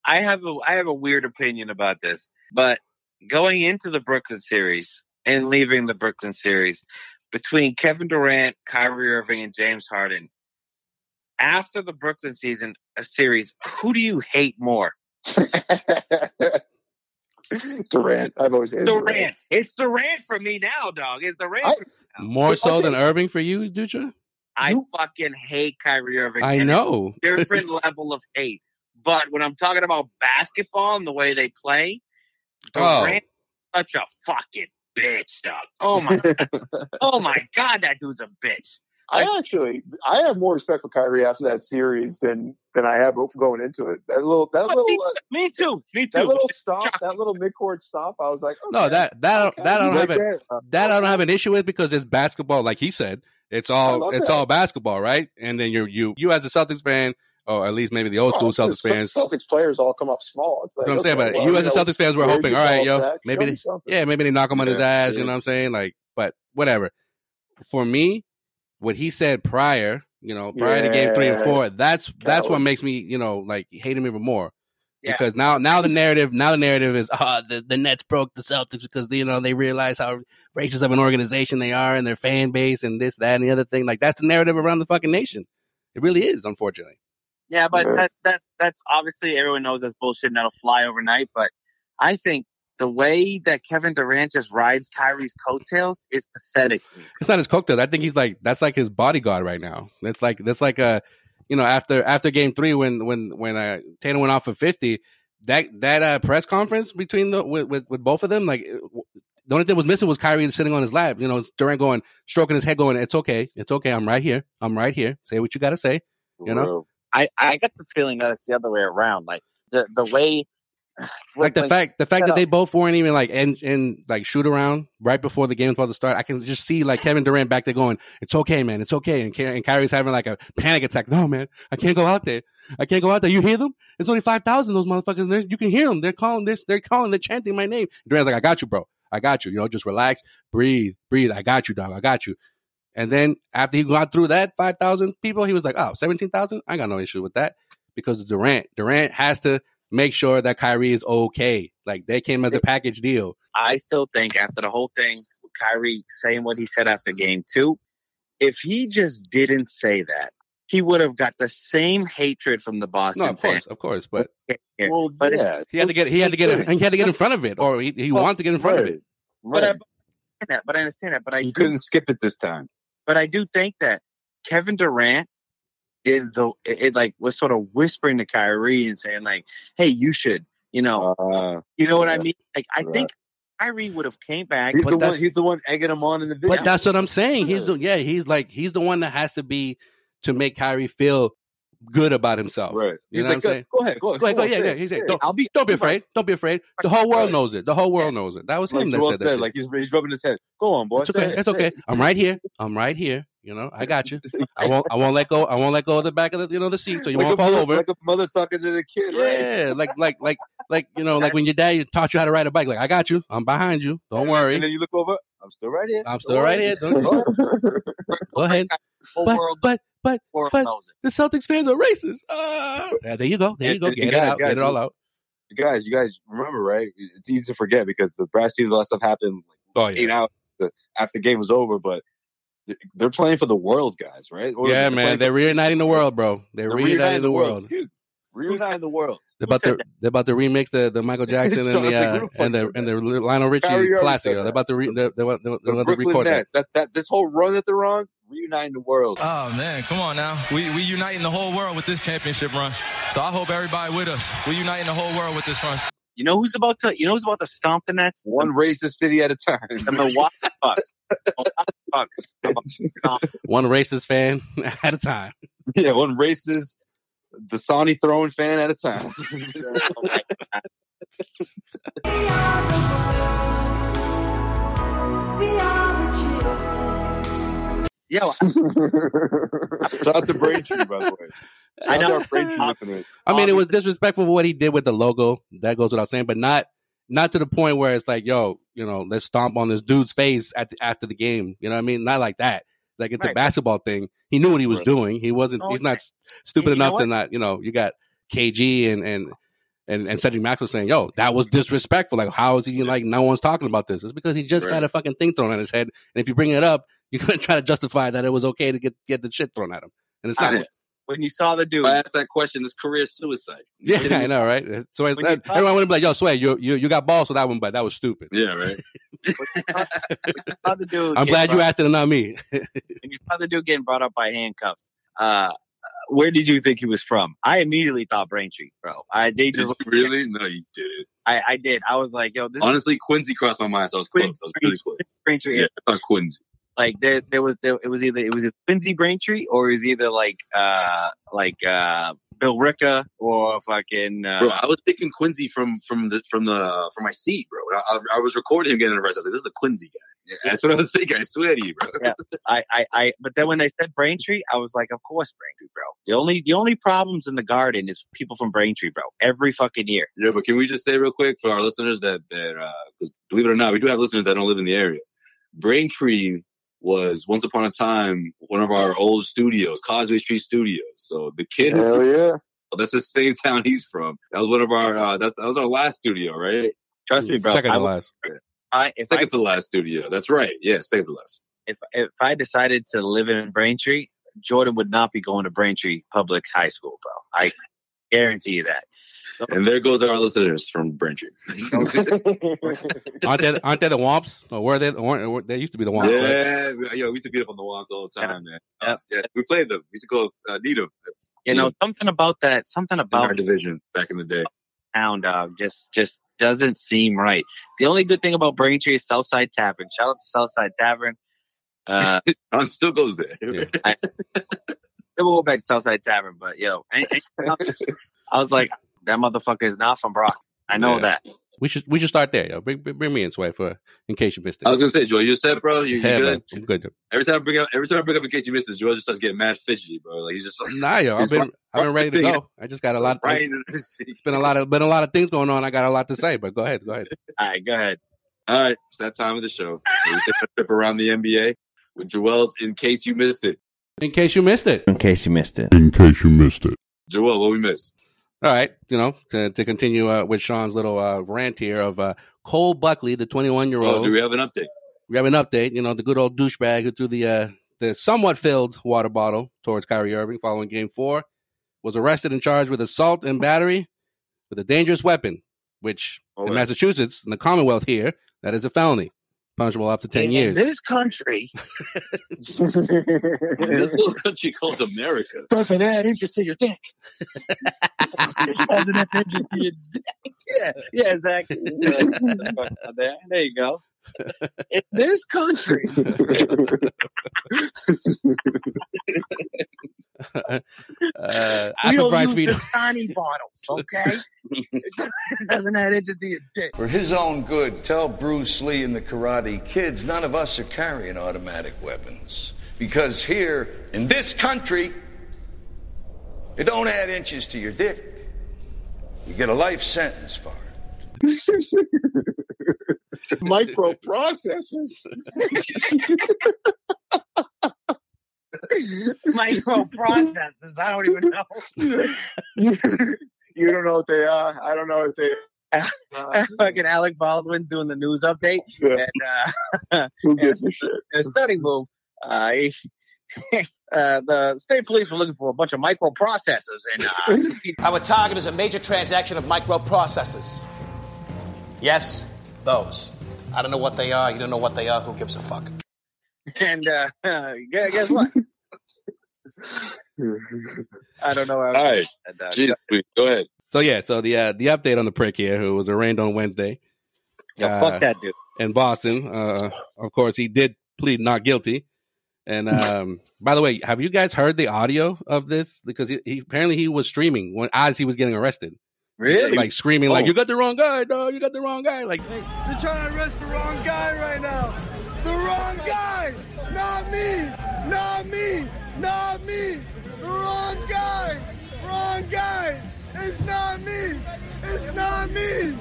I have a I have a weird opinion about this, but going into the Brooklyn series and leaving the Brooklyn series between Kevin Durant, Kyrie Irving, and James Harden. After the Brooklyn season a series, who do you hate more? Durant. I've always hated Durant. It's Durant for me now, dog. It's Durant. I- for me now. More so than Irving for you, Dutra. I fucking hate Kyrie Irving. I and know. different level of hate. But when I'm talking about basketball and the way they play, Oh. Durant, such a fucking bitch, dog. Oh my, oh my god, that dude's a bitch. I actually, I have more respect for Kyrie after that series than than I have going into it. That little, that little, me, uh, me too, me too. that little stop, that little midcourt stop. I was like, No, that that Okay. that I don't have like it. that? That I don't have an issue with because it's basketball, like he said. It's all it's that. all basketball, right? And then you you you as a Celtics fan, or at least maybe the old oh, school Oh, the Celtics fans. Celtics players all come up small. It's like, That's what I'm saying. okay, But well, you as a Celtics fans were hoping, all right, yo? Show maybe they, yeah, maybe they knock him on his ass. yeah. You know what I'm saying? Like, but whatever. For me, what he said prior, you know, prior to game three and four, that's that's what makes me, you know, like hate him even more. Yeah. Because now, now the narrative, now the narrative is, ah, the, the Nets broke the Celtics because you know they realize how racist of an organization they are and their fan base and this, that, and the other thing. Like that's the narrative around the fucking nation. It really is, unfortunately. Yeah, but Yeah. that that that's obviously everyone knows that's bullshit and that'll fly overnight. But I think the way that Kevin Durant just rides Kyrie's coattails is pathetic to me. It's not his coattails. I think he's like that's like his bodyguard right now. That's like that's like a you know after after game three when when when uh, Tatum went off for fifty that that uh, press conference between the with, with with both of them like it- the only thing was missing was Kyrie sitting on his lap. You know, Durant going stroking his head, going, "It's okay, it's okay. I'm right here. I'm right here. Say what you got to say." You know? I I get the feeling that it's the other way around. Like the the way like the fact the fact that up. they both weren't even like in, in like shoot around right before the game was about to start. I can just see like Kevin Durant back there going, "It's okay, man. It's okay." And, Ky- and Kyrie's having like a panic attack. No, man, I can't go out there. I can't go out there. You hear them? It's only five thousand. Those motherfuckers. They're- You can hear them. They're calling this. They're calling. They're chanting my name. Durant's like, "I got you, bro. I got you. You know, just relax, breathe, breathe. I got you, dog. I got you." And then after he got through that five thousand people, he was like, "Oh, 17,000? I got no issue with that." Because Durant, Durant has to make sure that Kyrie is okay. Like they came as a package deal. I still think after the whole thing, Kyrie saying what he said after game two, if he just didn't say that, he would have got the same hatred from the Boston No, of course, of course, but fans. Well, But yeah. he had to get he had to get he had to get in front of it, or he, he Well, wanted to get in front of it. But I, right. but I understand that. But I understand that. But I You do, couldn't skip it this time. but I do think that Kevin Durant is the it, it like was sort of whispering to Kyrie and saying like, "Hey, you should." You know, Uh, you know what I mean? Like, I right. think Kyrie would have came back. he's But the one. He's the one egging him on in the video. But that's what I'm saying. He's the yeah, he's like he's the one that has to be to make Kyrie feel good about himself. right. You He's know like, what I'm saying? go ahead, go ahead, Go ahead, go on, ahead, yeah, it, yeah. He said, say don't, I'll be. don't be afraid. Don't be afraid. The whole world Right. knows it. The whole world knows it. That was Like him that Joel said that. said, shit. like he's, he's rubbing his head. Go on, boy. it's okay. It's okay. I'm right here. I'm right here. You know, I got you. I won't. I won't let go. I won't let go of the back of the you know the seat, so you like won't a fall over. Like a mother talking to the kid, right? Yeah, like like like like you know, like when your dad taught you how to ride a bike. Like I got you. I'm behind you. Don't worry. And then you look over. I'm still right here. I'm still right here. Don't, go, ahead. But but but but the Celtics fans are racist. Uh, yeah, there you go. There you go. Get it out. Get it all out. You guys, you guys remember, right? It's easy to forget because the Brad Stevens, all that stuff happened Oh like eight hours after the game was over. But they're playing for the world, guys, right? Or Yeah, they're man. They're reuniting the world, bro. They're, they're reuniting the world. Excuse me. Reuniting the world. They're about to they're about to remix the, the Michael Jackson and the uh, who the fuck and the and the Lionel Richie Kyrie classic. They're about to re, they're, they're, they're, they're The about to record that. Nets. That. that this whole run that they're on, reuniting the world. Oh man, come on now. We we uniting the whole world with this championship run. So I hope everybody with us. We uniting the whole world with this run. You know who's about to? You know who's about to stomp the Nets? One racist city at a time. The Milwaukee Bucks. Milwaukee Bucks. One racist fan at a time. yeah, one racist, the Sony throwing fan at a time. Yo, Shout out to Braintree, by the way. I Shout out know. to our Braintree listeners. I mean, it was disrespectful for what he did with the logo. That goes without saying, but not not to the point where it's like, yo, you know, let's stomp on this dude's face at the, after the game. You know what I mean? Not like that. Like it's a basketball thing. He knew what he was Right. doing. He wasn't. No, he's not stupid you enough to not. You know, you got KG and and. And, and Cedric Maxwell saying, "Yo, that was disrespectful. Like, how is he like? No one's talking about this. It's because he just Right. got a fucking thing thrown at his head. And if you bring it up, you're gonna try to justify that it was okay to get get the shit thrown at him. And it's not. I- when you saw the dude, If I asked that question, it's career suicide. Yeah, I know, right? So it's, When that, saw- everyone would be like, "Yo, Sway, you you you got balls for that one, but that was stupid." Yeah, right. saw the dude. I'm get glad you asked it and not me. When you saw the dude getting brought up by handcuffs, uh, where did you think he was from? I immediately thought Braintree, bro. I they Did just you really? No, you didn't. I, I did. I was like, yo, this Honestly, Quincy crossed my mind, so I was close. I was really close. Braintree. Yeah, I thought Quincy. Like there, there was there, it was either it was Quincy Braintree or it was either like uh like uh Billerica or fucking uh, Bro, I was thinking Quincy from from the from the from my seat, bro. I, I, was recording him getting arrested. I was like, "This is a Quincy guy." Yeah, that's what I was thinking. I swear to you, bro. Yeah. I, I, I, but then when they said Braintree, I was like, of course Braintree, bro. The only, the only problems in the garden is people from Braintree, bro. Every fucking year. Yeah, but can we just say real quick for our listeners that that uh 'cause believe it or not, we do have listeners that don't live in the area. Braintree was once upon a time one of our old studios, Causeway Street Studios. So the kid, who- Hell yeah. that's the same town he's from. That was one of our. Uh, that, that was our last studio, right? Trust me, bro. Second to would- last. I, if I, Second to last studio. That's right. Yeah, second to last. if, if I decided to live in Braintree, Jordan would not be going to Braintree Public High School, bro. I guarantee you that. And there goes our listeners from Braintree. Aren't they aren't they the Wamps? Or were they? Or, or, they used to be the Wamps. yeah, we- yo, we used to beat up on the walls all the time, man. Yeah. Uh, yeah, we played them. We used to go uh, need them You know, something about that, something in our division back in the day. town, dog, just, just doesn't seem right. The only good thing about Braintree is Southside Tavern. Shout out to Southside Tavern. Uh, John still goes there. Yeah. then we'll go back to Southside Tavern, but yo, any- any- I was like, that motherfucker is not from Brock. I know Yeah. that. We should we should start there. Yo. Bring, bring me in, Sway, for in case you missed it. I was gonna say, Joel, you said, bro. You, you yeah, good? man, I'm good. Every time I bring up, every time I bring up in case you missed it, Joel just starts getting mad fidgety, bro. Like he's just like, Nah, yo, I've been right- I've been ready to go. I just got a lot. right It's into this shit. been a lot of been a lot of things going on. I got a lot to say, but go ahead, go ahead. All right, go ahead. All right, it's that time of the show. We take a trip around the NBA with Joel's. In case you missed it, In case you missed it. In case you missed it. In case you missed it. Joel, what we miss? All right, you know, to, to continue uh, with Sean's little uh, rant here of uh, Cole Buckley, the 21 year Oh, old. do we have an update? we have an update. You know, the good old douchebag who threw the uh, the somewhat filled water bottle towards Kyrie Irving following Game Four was arrested and charged with assault and battery with a dangerous weapon, which All in right. Massachusetts, in the Commonwealth here, that is a felony, punishable up to ten In years. this country, In this little country called America. doesn't add interest to your dick. doesn't add interest to your dick. Yeah, yeah, exactly. there, there you go. In this country, uh, we don't use the tiny bottles, okay? it doesn't add interest to your dick. For his own good, tell Bruce Lee and the Karate Kids none of us are carrying automatic weapons. Because here, in this country, it don't add inches to your dick. You get a life sentence for it. Microprocessors. Microprocessors. I don't even know. you, you don't know what they are. I don't know what they are. Uh, Fucking Alec Baldwin doing the news update, yeah, and uh, who gives a shit? in a study move, uh, uh, the state police were looking for a bunch of microprocessors, and uh, Our target is a major transaction of microprocessors. Yes, those. I don't know what they are. You don't know what they are. Who gives a fuck? and uh, uh, guess guess what? I don't know. How All right, and, uh, jeez, go ahead. So yeah, so the uh, the update on the prick here, who was arraigned on Wednesday yeah, uh, fuck that dude. in Boston. Uh, of course, he did plead not guilty. And um, by the way, have you guys heard the audio of this? Because he, he apparently he was streaming when as he was getting arrested, Really? like screaming, like Oh. "You got the wrong guy, dog! You got the wrong guy!" Like, They're trying to arrest the wrong guy right now. The wrong guy. Not me. Not me. Not me. The wrong guy. Wrong guy. It's not me. It's not me.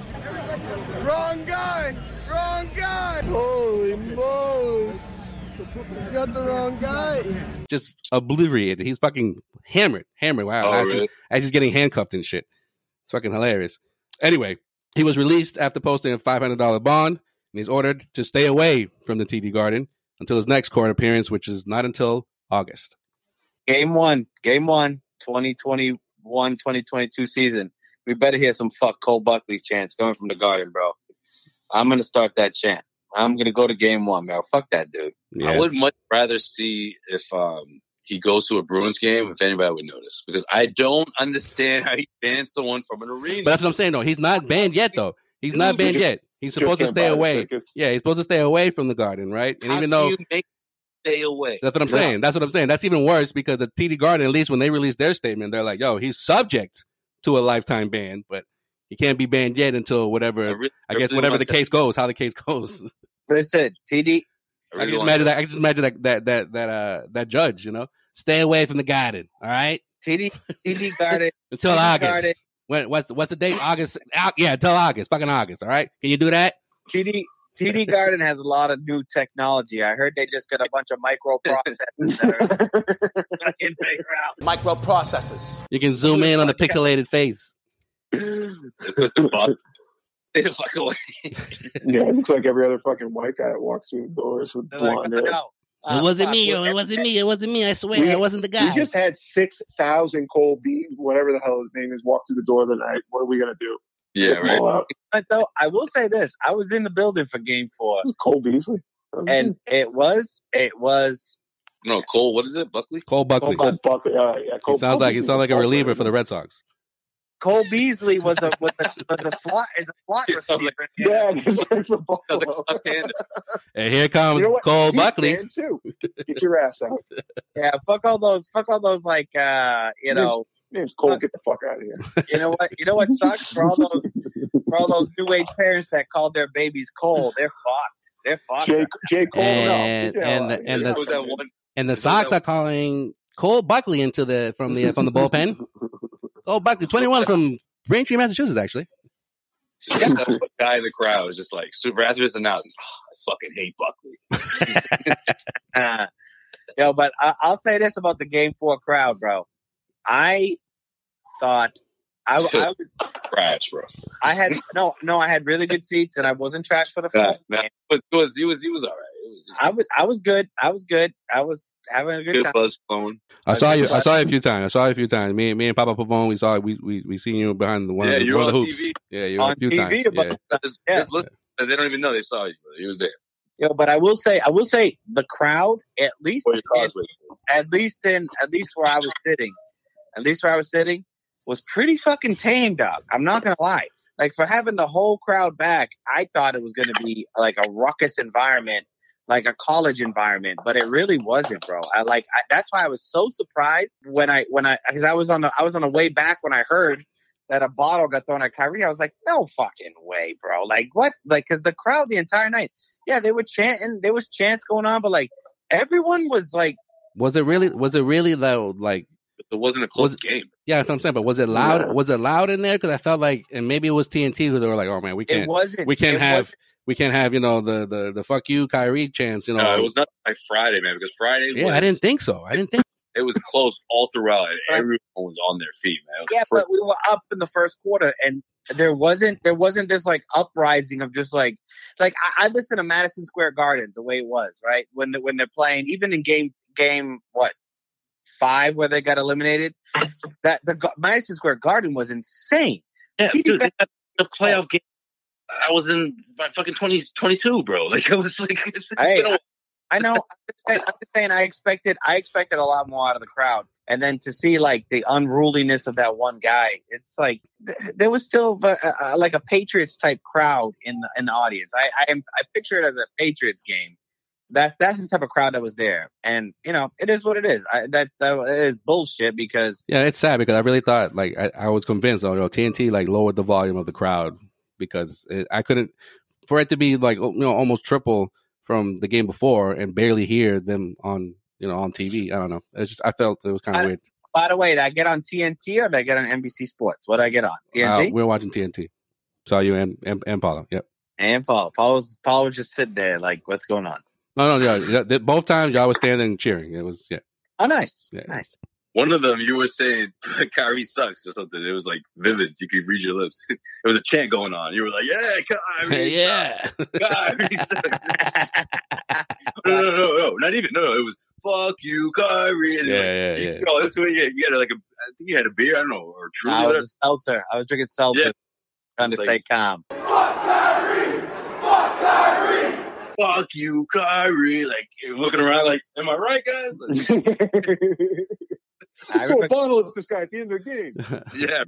Wrong guy. Wrong guy. Holy moly. You got the wrong guy. just obliterated. He's fucking hammered, hammered. Wow, Oh, as, really? he's, as he's getting handcuffed and shit. It's fucking hilarious. Anyway, he was released after posting a five hundred dollar bond, and he's ordered to stay away from the TD Garden until his next court appearance, which is not until August. Game one, game one, 2021, 2022 season. We better hear some fuck Cole Buckley's chants coming from the garden, bro. I'm gonna start that chant. I'm gonna go to game one, bro. Fuck that dude. Yeah. I would much rather see if um, he goes to a Bruins game if anybody would notice because I don't understand how he banned someone from an arena. but that's what I'm saying. though. he's not banned yet, though. He's not banned Just- yet. He's supposed to stay away. Yeah, he's supposed to stay away from the Garden, right? And How even do though you make stay away? That's what I'm saying. That's what I'm saying. That's even worse because the TD Garden, at least when they released their statement, they're like, "Yo, he's subject to a lifetime ban, but he can't be banned yet until whatever. I, I, guess really whatever the case goes, how the case goes. Listen, TD, I I, can just imagine that. that. I can just imagine that that that that uh that judge, you know, stay away from the Garden. All right, TD, TD Garden. until TD August. Garden. When what's what's the date? August. Au- yeah, until August. Fucking August. All right. Can you do that? TD TD Garden has a lot of new technology. I heard they just got a bunch of microprocessors that are fucking figure out. Microprocessors. You can zoom in on the pixelated face. It's just a bot. They just like away. Yeah, it looks like every other fucking white guy that walks through the doors with They're blonde no, hair. no. Uh, it wasn't me. we're- It wasn't me. It wasn't me. I swear, We- it wasn't the guy. We just had six thousand Cole B, whatever the hell his name is, walk through the door the night. What are we gonna do? Yeah, right. All out. But though, I will say this: I was in the building for Game Four, Cole Beasley. and it was it was No, Cole. What is it? Buckley. Cole Buckley. Cole Buckley. Uh, yeah, he sounds Cole like he Beasley's sounds like a reliever for the Red Sox. Cole Beasley was a was a was a slot is a slot He sounds receiver. like- Yeah, he's for Buffalo. And here comes You know? Cole He's Buckley. too. Get your ass out. yeah, fuck all those fuck all those like uh you know name's Cole. Get the fuck out of here. You know what? You know what sucks for all those for all those new age parents that called their babies Cole. They're fucked. They're fucked. J, J. Cole, and no. and the, and That was that the one. and the Sox are calling Cole Buckley into the from the from the bullpen. Cole Buckley, twenty one from Braintree, Massachusetts, actually. That one guy in the crowd was just like super after this announcement. Oh, I fucking hate Buckley. Uh, yo, but I, I'll say this about the game four crowd, bro. I thought I, I was Trash, bro. I had no, no, I had really good seats, and I wasn't trash for the Nah, full nah, game. it was, it was, he was, he was all right. It was I was, I was good. I was good. I was having a good good time. buzz flowing. I saw you. I saw you a few times. I saw you a few times. Me, and me and Papa Pavone, we saw we we we seen you behind the one Yeah, of the, you're one of on the hoops. TV. Yeah, you were On a few TV times. about Yeah. Just, Yeah. just listen, they don't even know they saw you. He was there. Yo, but I will say, I will say, the crowd, at least, Where your cars in, at least in, at least where I was sitting, at least where I was sitting, was pretty fucking tame, dog. I'm not gonna lie. Like for having the whole crowd back, I thought it was gonna be like a ruckus environment, like a college environment, but it really wasn't, bro. I like I, that's why I was so surprised when I when I because I was on the I was on the way back when I heard that a bottle got thrown at Kyrie. I was like, no fucking way, bro. Like what? Like because the crowd the entire night, yeah, they were chanting, there was chants going on, but like everyone was like, Was it really? Was it really though? Like, It wasn't a close Was- game. yeah, that's what I'm saying. But was it loud? Yeah. Was it loud in there? Because I felt like, and maybe it was TNT who they were like, "Oh man, we can't, wasn't. we can't it have, wasn't- we can't have, you know, the the the fuck you Kyrie chance." You know, No, it was not like Friday, man, because Friday yeah, was, I didn't think so. I didn't think. it was close all throughout, and everyone was on their feet, man. Yeah, crazy. but we were up in the first quarter, and there wasn't there wasn't this like uprising of just like like I, I listened to Madison Square Garden the way it was right when they- when they're playing even in game game what five where they got eliminated that the Madison Square Garden was insane. Yeah, dude, did- that- the playoff game. I was in by fucking 20, 22, bro. Like I was like, it's, it's Hey, a- I know. I'm just, saying, I'm just saying. I expected. I expected a lot more out of the crowd, and then to see like the unruliness of that one guy, it's like th- there was still uh, uh, like a Patriots type crowd in the, in the audience. I I, am, I picture it as a Patriots game. That's that's the type of crowd that was there, and you know it is what it is. I, that that is bullshit because Yeah, it's sad because I really thought like I, I was convinced. Oh, no, TNT like lowered the volume of the crowd because it, I couldn't for it to be like you know almost triple from the game before and barely hear them on you know on TV. I don't know. It's just I felt it was kind of weird. by the way, did I get on TNT or did I get on NBC Sports? What did I get on Uh, we are watching TNT. Saw you and and, and Paula. Yep. and Paul. Paul was Paul was just sitting there like, what's going on? No, no, yeah. Both times y'all was standing and cheering. It was yeah. Oh, nice, Yeah. nice. One of them, you were saying Kyrie sucks or something. It was like vivid. You could read your lips. It was a chant going on. You were like, "Yeah, Kyrie, yeah. Kyrie sucks." No, no, no, no, not even. No, no, it was "fuck you, Kyrie." And Yeah, like, yeah, you yeah. know, that's what you, you had like a. I think you had a beer. I don't know, or truly. I was a seltzer. I was drinking seltzer, Yeah. trying to It's stay calm. Fuck Kyrie! Fuck Kyrie. Fuck you, Kyrie. Like you're looking around, like, "Am I right, guys?" Like, I so remember- bottle at this guy at the end of the game. yeah,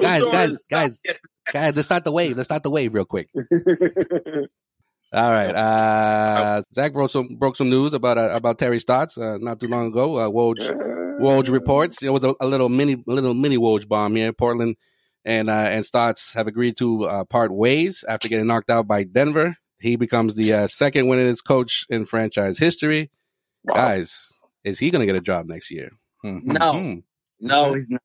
guys, Who's guys, guys, guys. Let's start the wave. Let's start the wave real quick. All right. Uh, Zach broke some broke some news about uh, about Terry Stotts uh, not too long ago. Uh, Woj Woj reports it was a, a little mini a little mini Woj bomb here. Portland and uh, and Stotts have agreed to uh, part ways after getting knocked out by Denver. He becomes the uh, second winningest coach in franchise history. Guys, is he going to get a job next year? No. Mhm. No, he's not.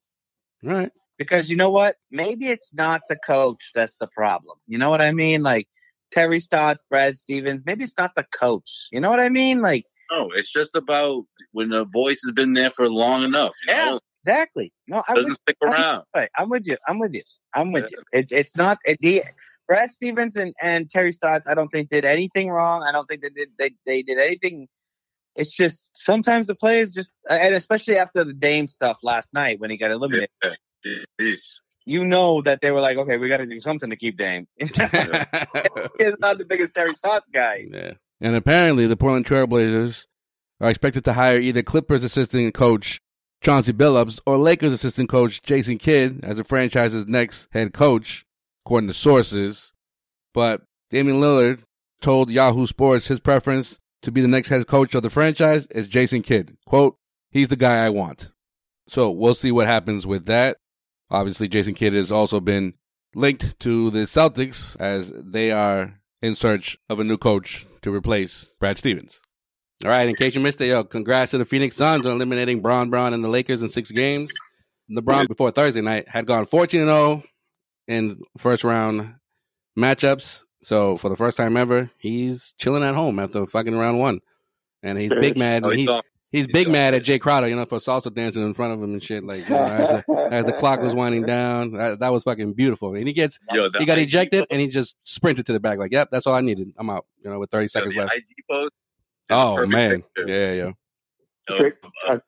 Right. Because you know what? Maybe it's not the coach that's the problem. You know what I mean? Like Terry Stotts, Brad Stevens. Maybe it's not the coach. You know what I mean? Like No, it's just about when the voice has been there for long enough. You Yeah, know, exactly. No, I'm doesn't with, stick around. you. I'm with you. I'm with you. I'm with you. It's it's not it, the Brad Stevens and, and Terry Stotts. I don't think did anything wrong. I don't think they did they they did anything. It's just sometimes the players just and especially after the Dame stuff last night when he got eliminated. Yeah. You know that they were like, okay, we got to do something to keep Dame. He's not the biggest Terry Stotts guy. Yeah. And apparently, the Portland Trailblazers are expected to hire either Clippers assistant coach Chauncey Billups or Lakers assistant coach Jason Kidd as the franchise's next head coach, according to sources. But Damian Lillard told Yahoo Sports his preference to be the next head coach of the franchise is Jason Kidd. Quote, he's the guy I want. So we'll see what happens with that. Obviously, Jason Kidd has also been linked to the Celtics as they are in search of a new coach to replace Brad Stevens. All right, in case you missed it, yo, congrats to the Phoenix Suns on eliminating Bron Bron and the Lakers in six games. LeBron before Thursday night had gone 14 and 0 in first round matchups. So for the first time ever, he's chilling at home after fucking round one, and he's big mad. Oh, he's he, he's big mad at Jay Crowder, you know, for salsa dancing in front of him and shit. Like you know, as, the, as the clock was winding down, that, that was fucking beautiful. And he gets Yo, he got IG ejected, and he just sprinted to the back. Like, yep, that's all I needed. I'm out. You know, with 30 Yo, seconds the left. IG post. Oh man, picture. yeah, yeah. Yo, Drake- uh,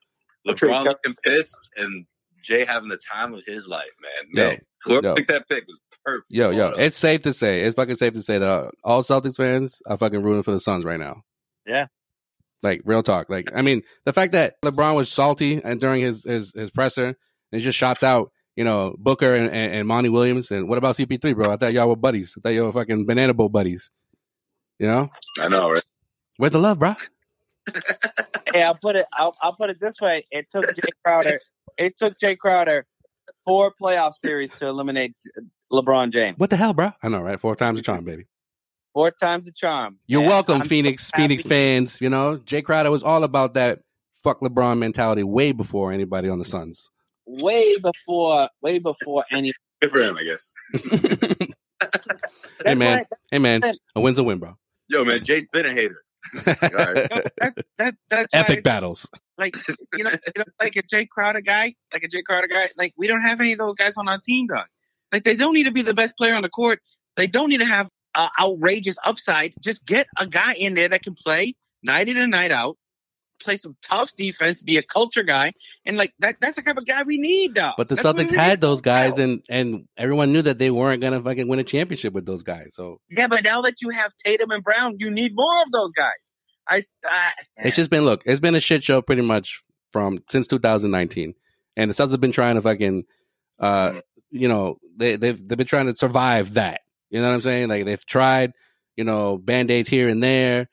Drake LeBron got- looking pissed and Jay having the time of his life, man. Yo, Man, whoever yo. picked that pick was perfect. Yo, yo, up. it's safe to say, it's fucking safe to say that uh, all Celtics fans are fucking rooting for the Suns right now. Yeah. Like real talk. Like I mean, the fact that LeBron was salty and during his his, his presser and he just shots out, you know, Booker and, and, and Monty Williams and what about CP3, bro? I thought y'all were buddies. I thought y'all were fucking banana boat buddies. You know, I know, right? where's the love, bro? hey, I'll put it. I'll, I'll put it this way. It took Jay Crowder. It took Jay Crowder four playoff series to eliminate LeBron James. What the hell, bro? I know, right? Four times the charm, baby. Four times the charm. You're And welcome, I'm Phoenix happy- Phoenix fans. You know, Jay Crowder was all about that fuck LeBron mentality way before anybody on the Suns. Way before, way before any. Good for him, I guess. hey That's man, why- hey man, a win's a win, bro. Yo, man, Jay's been a hater. All right. That, that, that's Epic it's battles. like you know, you know, like a Jay Crowder guy, like a Jay Crowder guy. Like we don't have any of those guys on our team, dog. Like they don't need to be the best player on the court. They don't need to have uh, outrageous upside. Just get a guy in there that can play night in and night out, play some tough defense, be a culture guy, and like that. That's the type of guy we need, dog. But the That's Celtics had those guys, and and everyone knew that they weren't gonna fucking win a championship with those guys. So Yeah, but now that you have Tatum and Brown, you need more of those guys. I, I it's just been look, it's been a shit show pretty much from since 2019, and the Celtics have been trying to fucking, uh, you know, they they've they've been trying to survive that. You know what I'm saying? Like they've tried, you know, band aids here and there,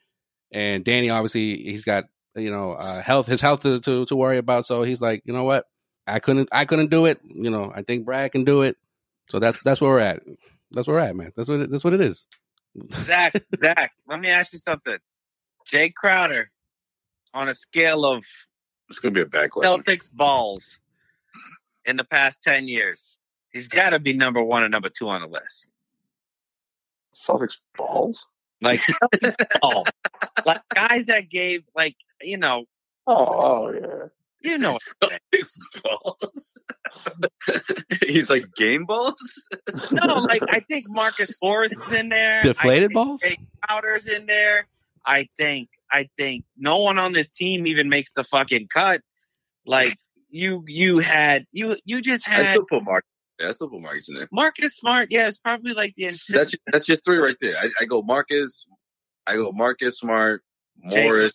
and Danny obviously he's got you know uh, health his health to, to to worry about. So he's like, you know what, I couldn't I couldn't do it. You know, I think Brad can do it. So that's that's where we're at. That's where we're at, man. That's what it, that's what it is. Zach, Zach, let me ask you something. Jay Crowder, on a scale of It's gonna be a bad question. Celtics balls in the past 10 years, he's got to be number one or number two on the list. Celtics balls. Like, Celtics balls. like guys that gave, like, you know, Oh, oh yeah. you know, Celtics balls. He's like game balls. no, like I think Marcus Morris is in there. Deflated balls? Jay Crowder's in there. I think, I think no one on this team even makes the fucking cut. Like you, you had, you, you just had. I still put Mark. Yeah, I still put Marcus in there. Marcus Smart. Yeah, it's probably like the That's your, that's your three right there. I, I go Marcus. I go Marcus Smart, Jay- Morris,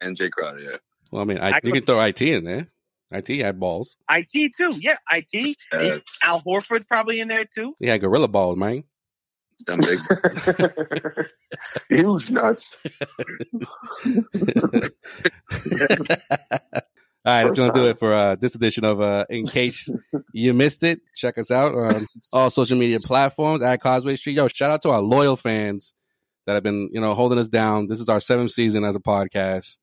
and Jay Crowder. Yeah. Well, I mean, I, I you could- can throw IT in there. IT had balls. IT too. Yeah, IT. Yeah. Al Horford probably in there too. He had gorilla balls, man. Dumb big. Huge nuts. All right, that's First gonna do it for uh, this edition of uh, In Case You Missed It. Check us out on all social media platforms at Causeway Street. Yo, shout out to our loyal fans that have been, you know, holding us down. This is our seventh season as a podcast.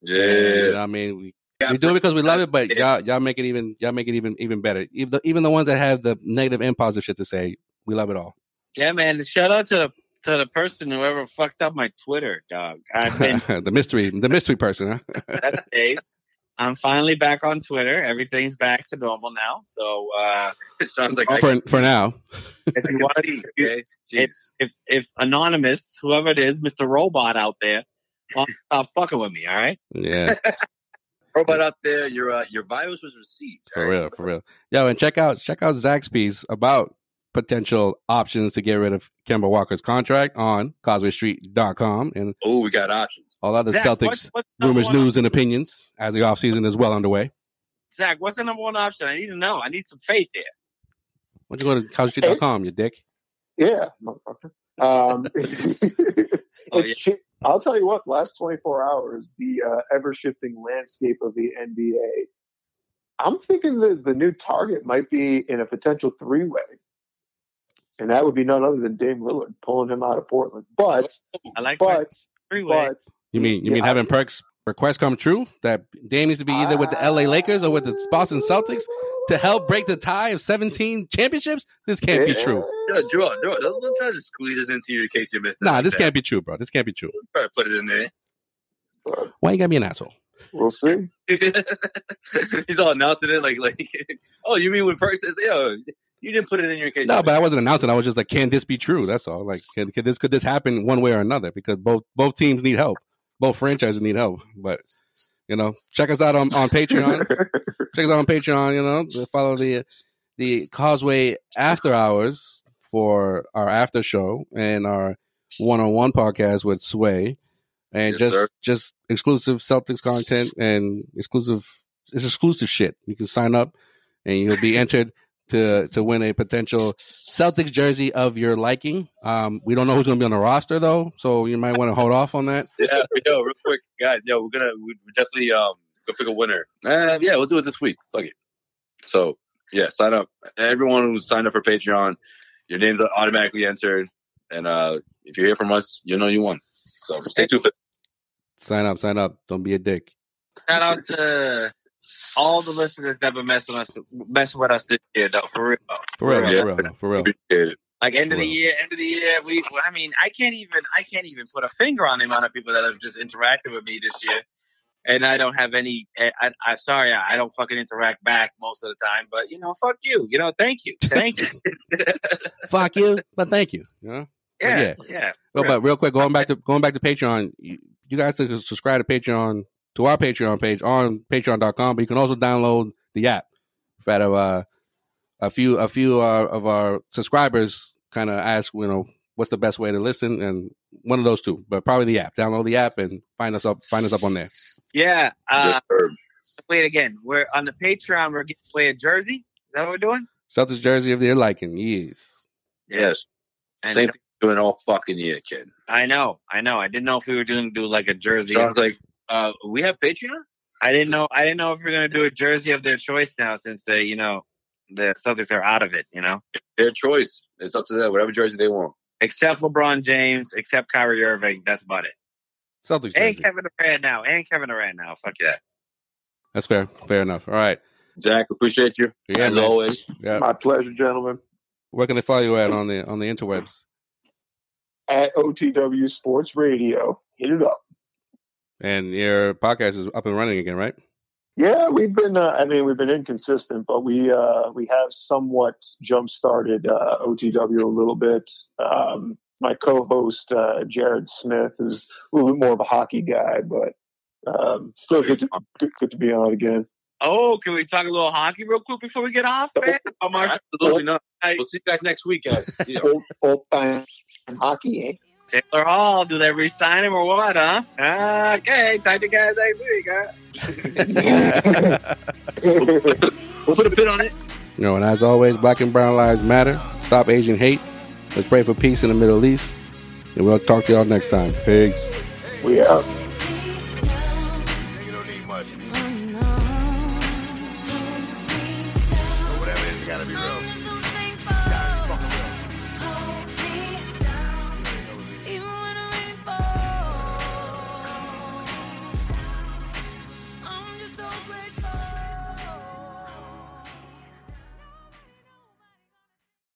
Yeah. I mean, we, we do it because we love it, but y'all y'all make it even y'all make it even even better. Even the, even the ones that have the negative and positive shit to say, we love it all. Yeah, man. Shout out to the to the person who ever fucked up my Twitter, dog. I've been the mystery, the mystery person, huh? that's days. I'm finally back on Twitter. Everything's back to normal now. So uh It sounds like I for for now. if you want see. Okay. if, if if anonymous, whoever it is, Mr. Robot out there, well, stop fucking with me, all right? Yeah, Robot out there, your uh, your virus was received. for all right? real, for real. Yo, and check out check out Zach's piece about potential options to get rid of Kemba Walker's contract on CausewayStreet.com and Oh, we got options. All other Zach, Celtics what's- what's rumors, one news, and opinions as the offseason is well underway. Zach, what's the number one option? I need to know. I need some faith here. Why don't you go to CausewayStreet.com, you dick? Yeah, motherfucker. Um, Oh, it's chi- I'll tell you what. The last 24 hours, the uh, ever shifting landscape of the NBA I'm thinking that the new target might be in a potential three way. And that would be none other than Dame Lillard pulling him out of Portland. But I like but three-way. but You mean you mean Yeah. having Perks request come true that Dame needs to be either with the LA Lakers or with the Boston Celtics to help break the tie of 17 championships? This can't be true. Yo, Drew, Drew, don't, don't try to squeeze this into your case you missed it. Nah, like this that. can't be true, bro. This can't be true. Try to put it in there. Why you gotta be an asshole? We'll see. He's all announcing it like, like, oh, you mean when Perk says, yo, you didn't put it in your case? No, but I wasn't announcing. I was just like, can this be true? That's all. Like, can, can this could this happen one way or another? Because both both teams need help. Both franchises need help. But you know, check us out on, on Patreon. check us out on Patreon. You know, follow the the Causeway After Hours for our after show and our one on one podcast with Sway, and Yes, just sir. just exclusive Celtics content and exclusive it's exclusive shit. You can sign up and you'll be entered to to win a potential Celtics jersey of your liking. Um, we don't know who's going to be on the roster though, so you might want to hold off on that. Yeah, yo, real quick, guys. Yo, we're gonna we we definitely um go pick a winner. Uh, yeah, we'll do it this week. Fuck it. So yeah, sign up. Everyone who's signed up for Patreon, your names automatically entered, and uh if you hear from us, you know you won. So stay tuned for Sign up, sign up. Don't be a dick. Shout out to all the listeners that been messing us, messing with us this year, though. For real, For real, Yeah. for real, for real. Appreciate it. Like end of For the year, end of the year. We, I mean, I can't even, I can't even put a finger on the amount of people that have just interacted with me this year, and I don't have any. Eh, I, I, I'm sorry, I, I don't fucking interact back most of the time. But you know, fuck you. You know, thank you, thank you. Fuck you, but thank you. You know? But Yeah, yeah. yeah. Well, but real quick, going back to going back to Patreon, you, you guys to subscribe to Patreon to our Patreon page on Patreon.com, but you can also download the app. That uh, a few a few uh, of our subscribers kind of ask, you know, what's the best way to listen, and one of those two, but probably the app. Download the app and find us up find us up on there. Yeah. Uh, Yes, sir. wait again. We're on the Patreon. We're giving away a jersey. Is that what we're doing? Celtics jersey of their liking, yes. Yes. And Same thing doing all fucking year, kid. I know, I know. I didn't know if we were doing do like a jersey. Sounds like uh we have Patreon? I didn't know. I didn't know if we are gonna do a jersey of their choice now, since they, you know, the Celtics are out of it. You know, Their choice. It's up to them. Whatever jersey they want. except LeBron James, except Kyrie Irving. That's about it. Celtics And jersey. Kevin Durant now. And Kevin Durant now. Fuck that. That's fair. Fair enough. All right. Zach, appreciate you. Yeah, as man. always. Yeah. My pleasure, gentlemen. Where can they follow you at on the on the interwebs? At OTW Sports Radio. Hit it up. And your podcast is up and running again, right? Yeah, we've been. Uh, I mean, we've been inconsistent, but we uh, we have somewhat jump started uh, OTW a little bit. Um, my co-host uh, Jared Smith is a little bit more of a hockey guy, but um, still good to good, good to be on again. Oh, can we talk a little hockey real quick before we get off, man? Oh, absolutely not. We'll see you guys next week, guys. Yeah. Old, old time hockey, eh? Taylor Hall, do they re-sign him or what? Huh? Ah, okay, talk to you guys next week. Huh? We'll put a bit on it. You know, and as always, black and brown lives matter. Stop Asian hate. Let's pray for peace in the Middle East. And we'll talk to y'all next time. Peace. We out.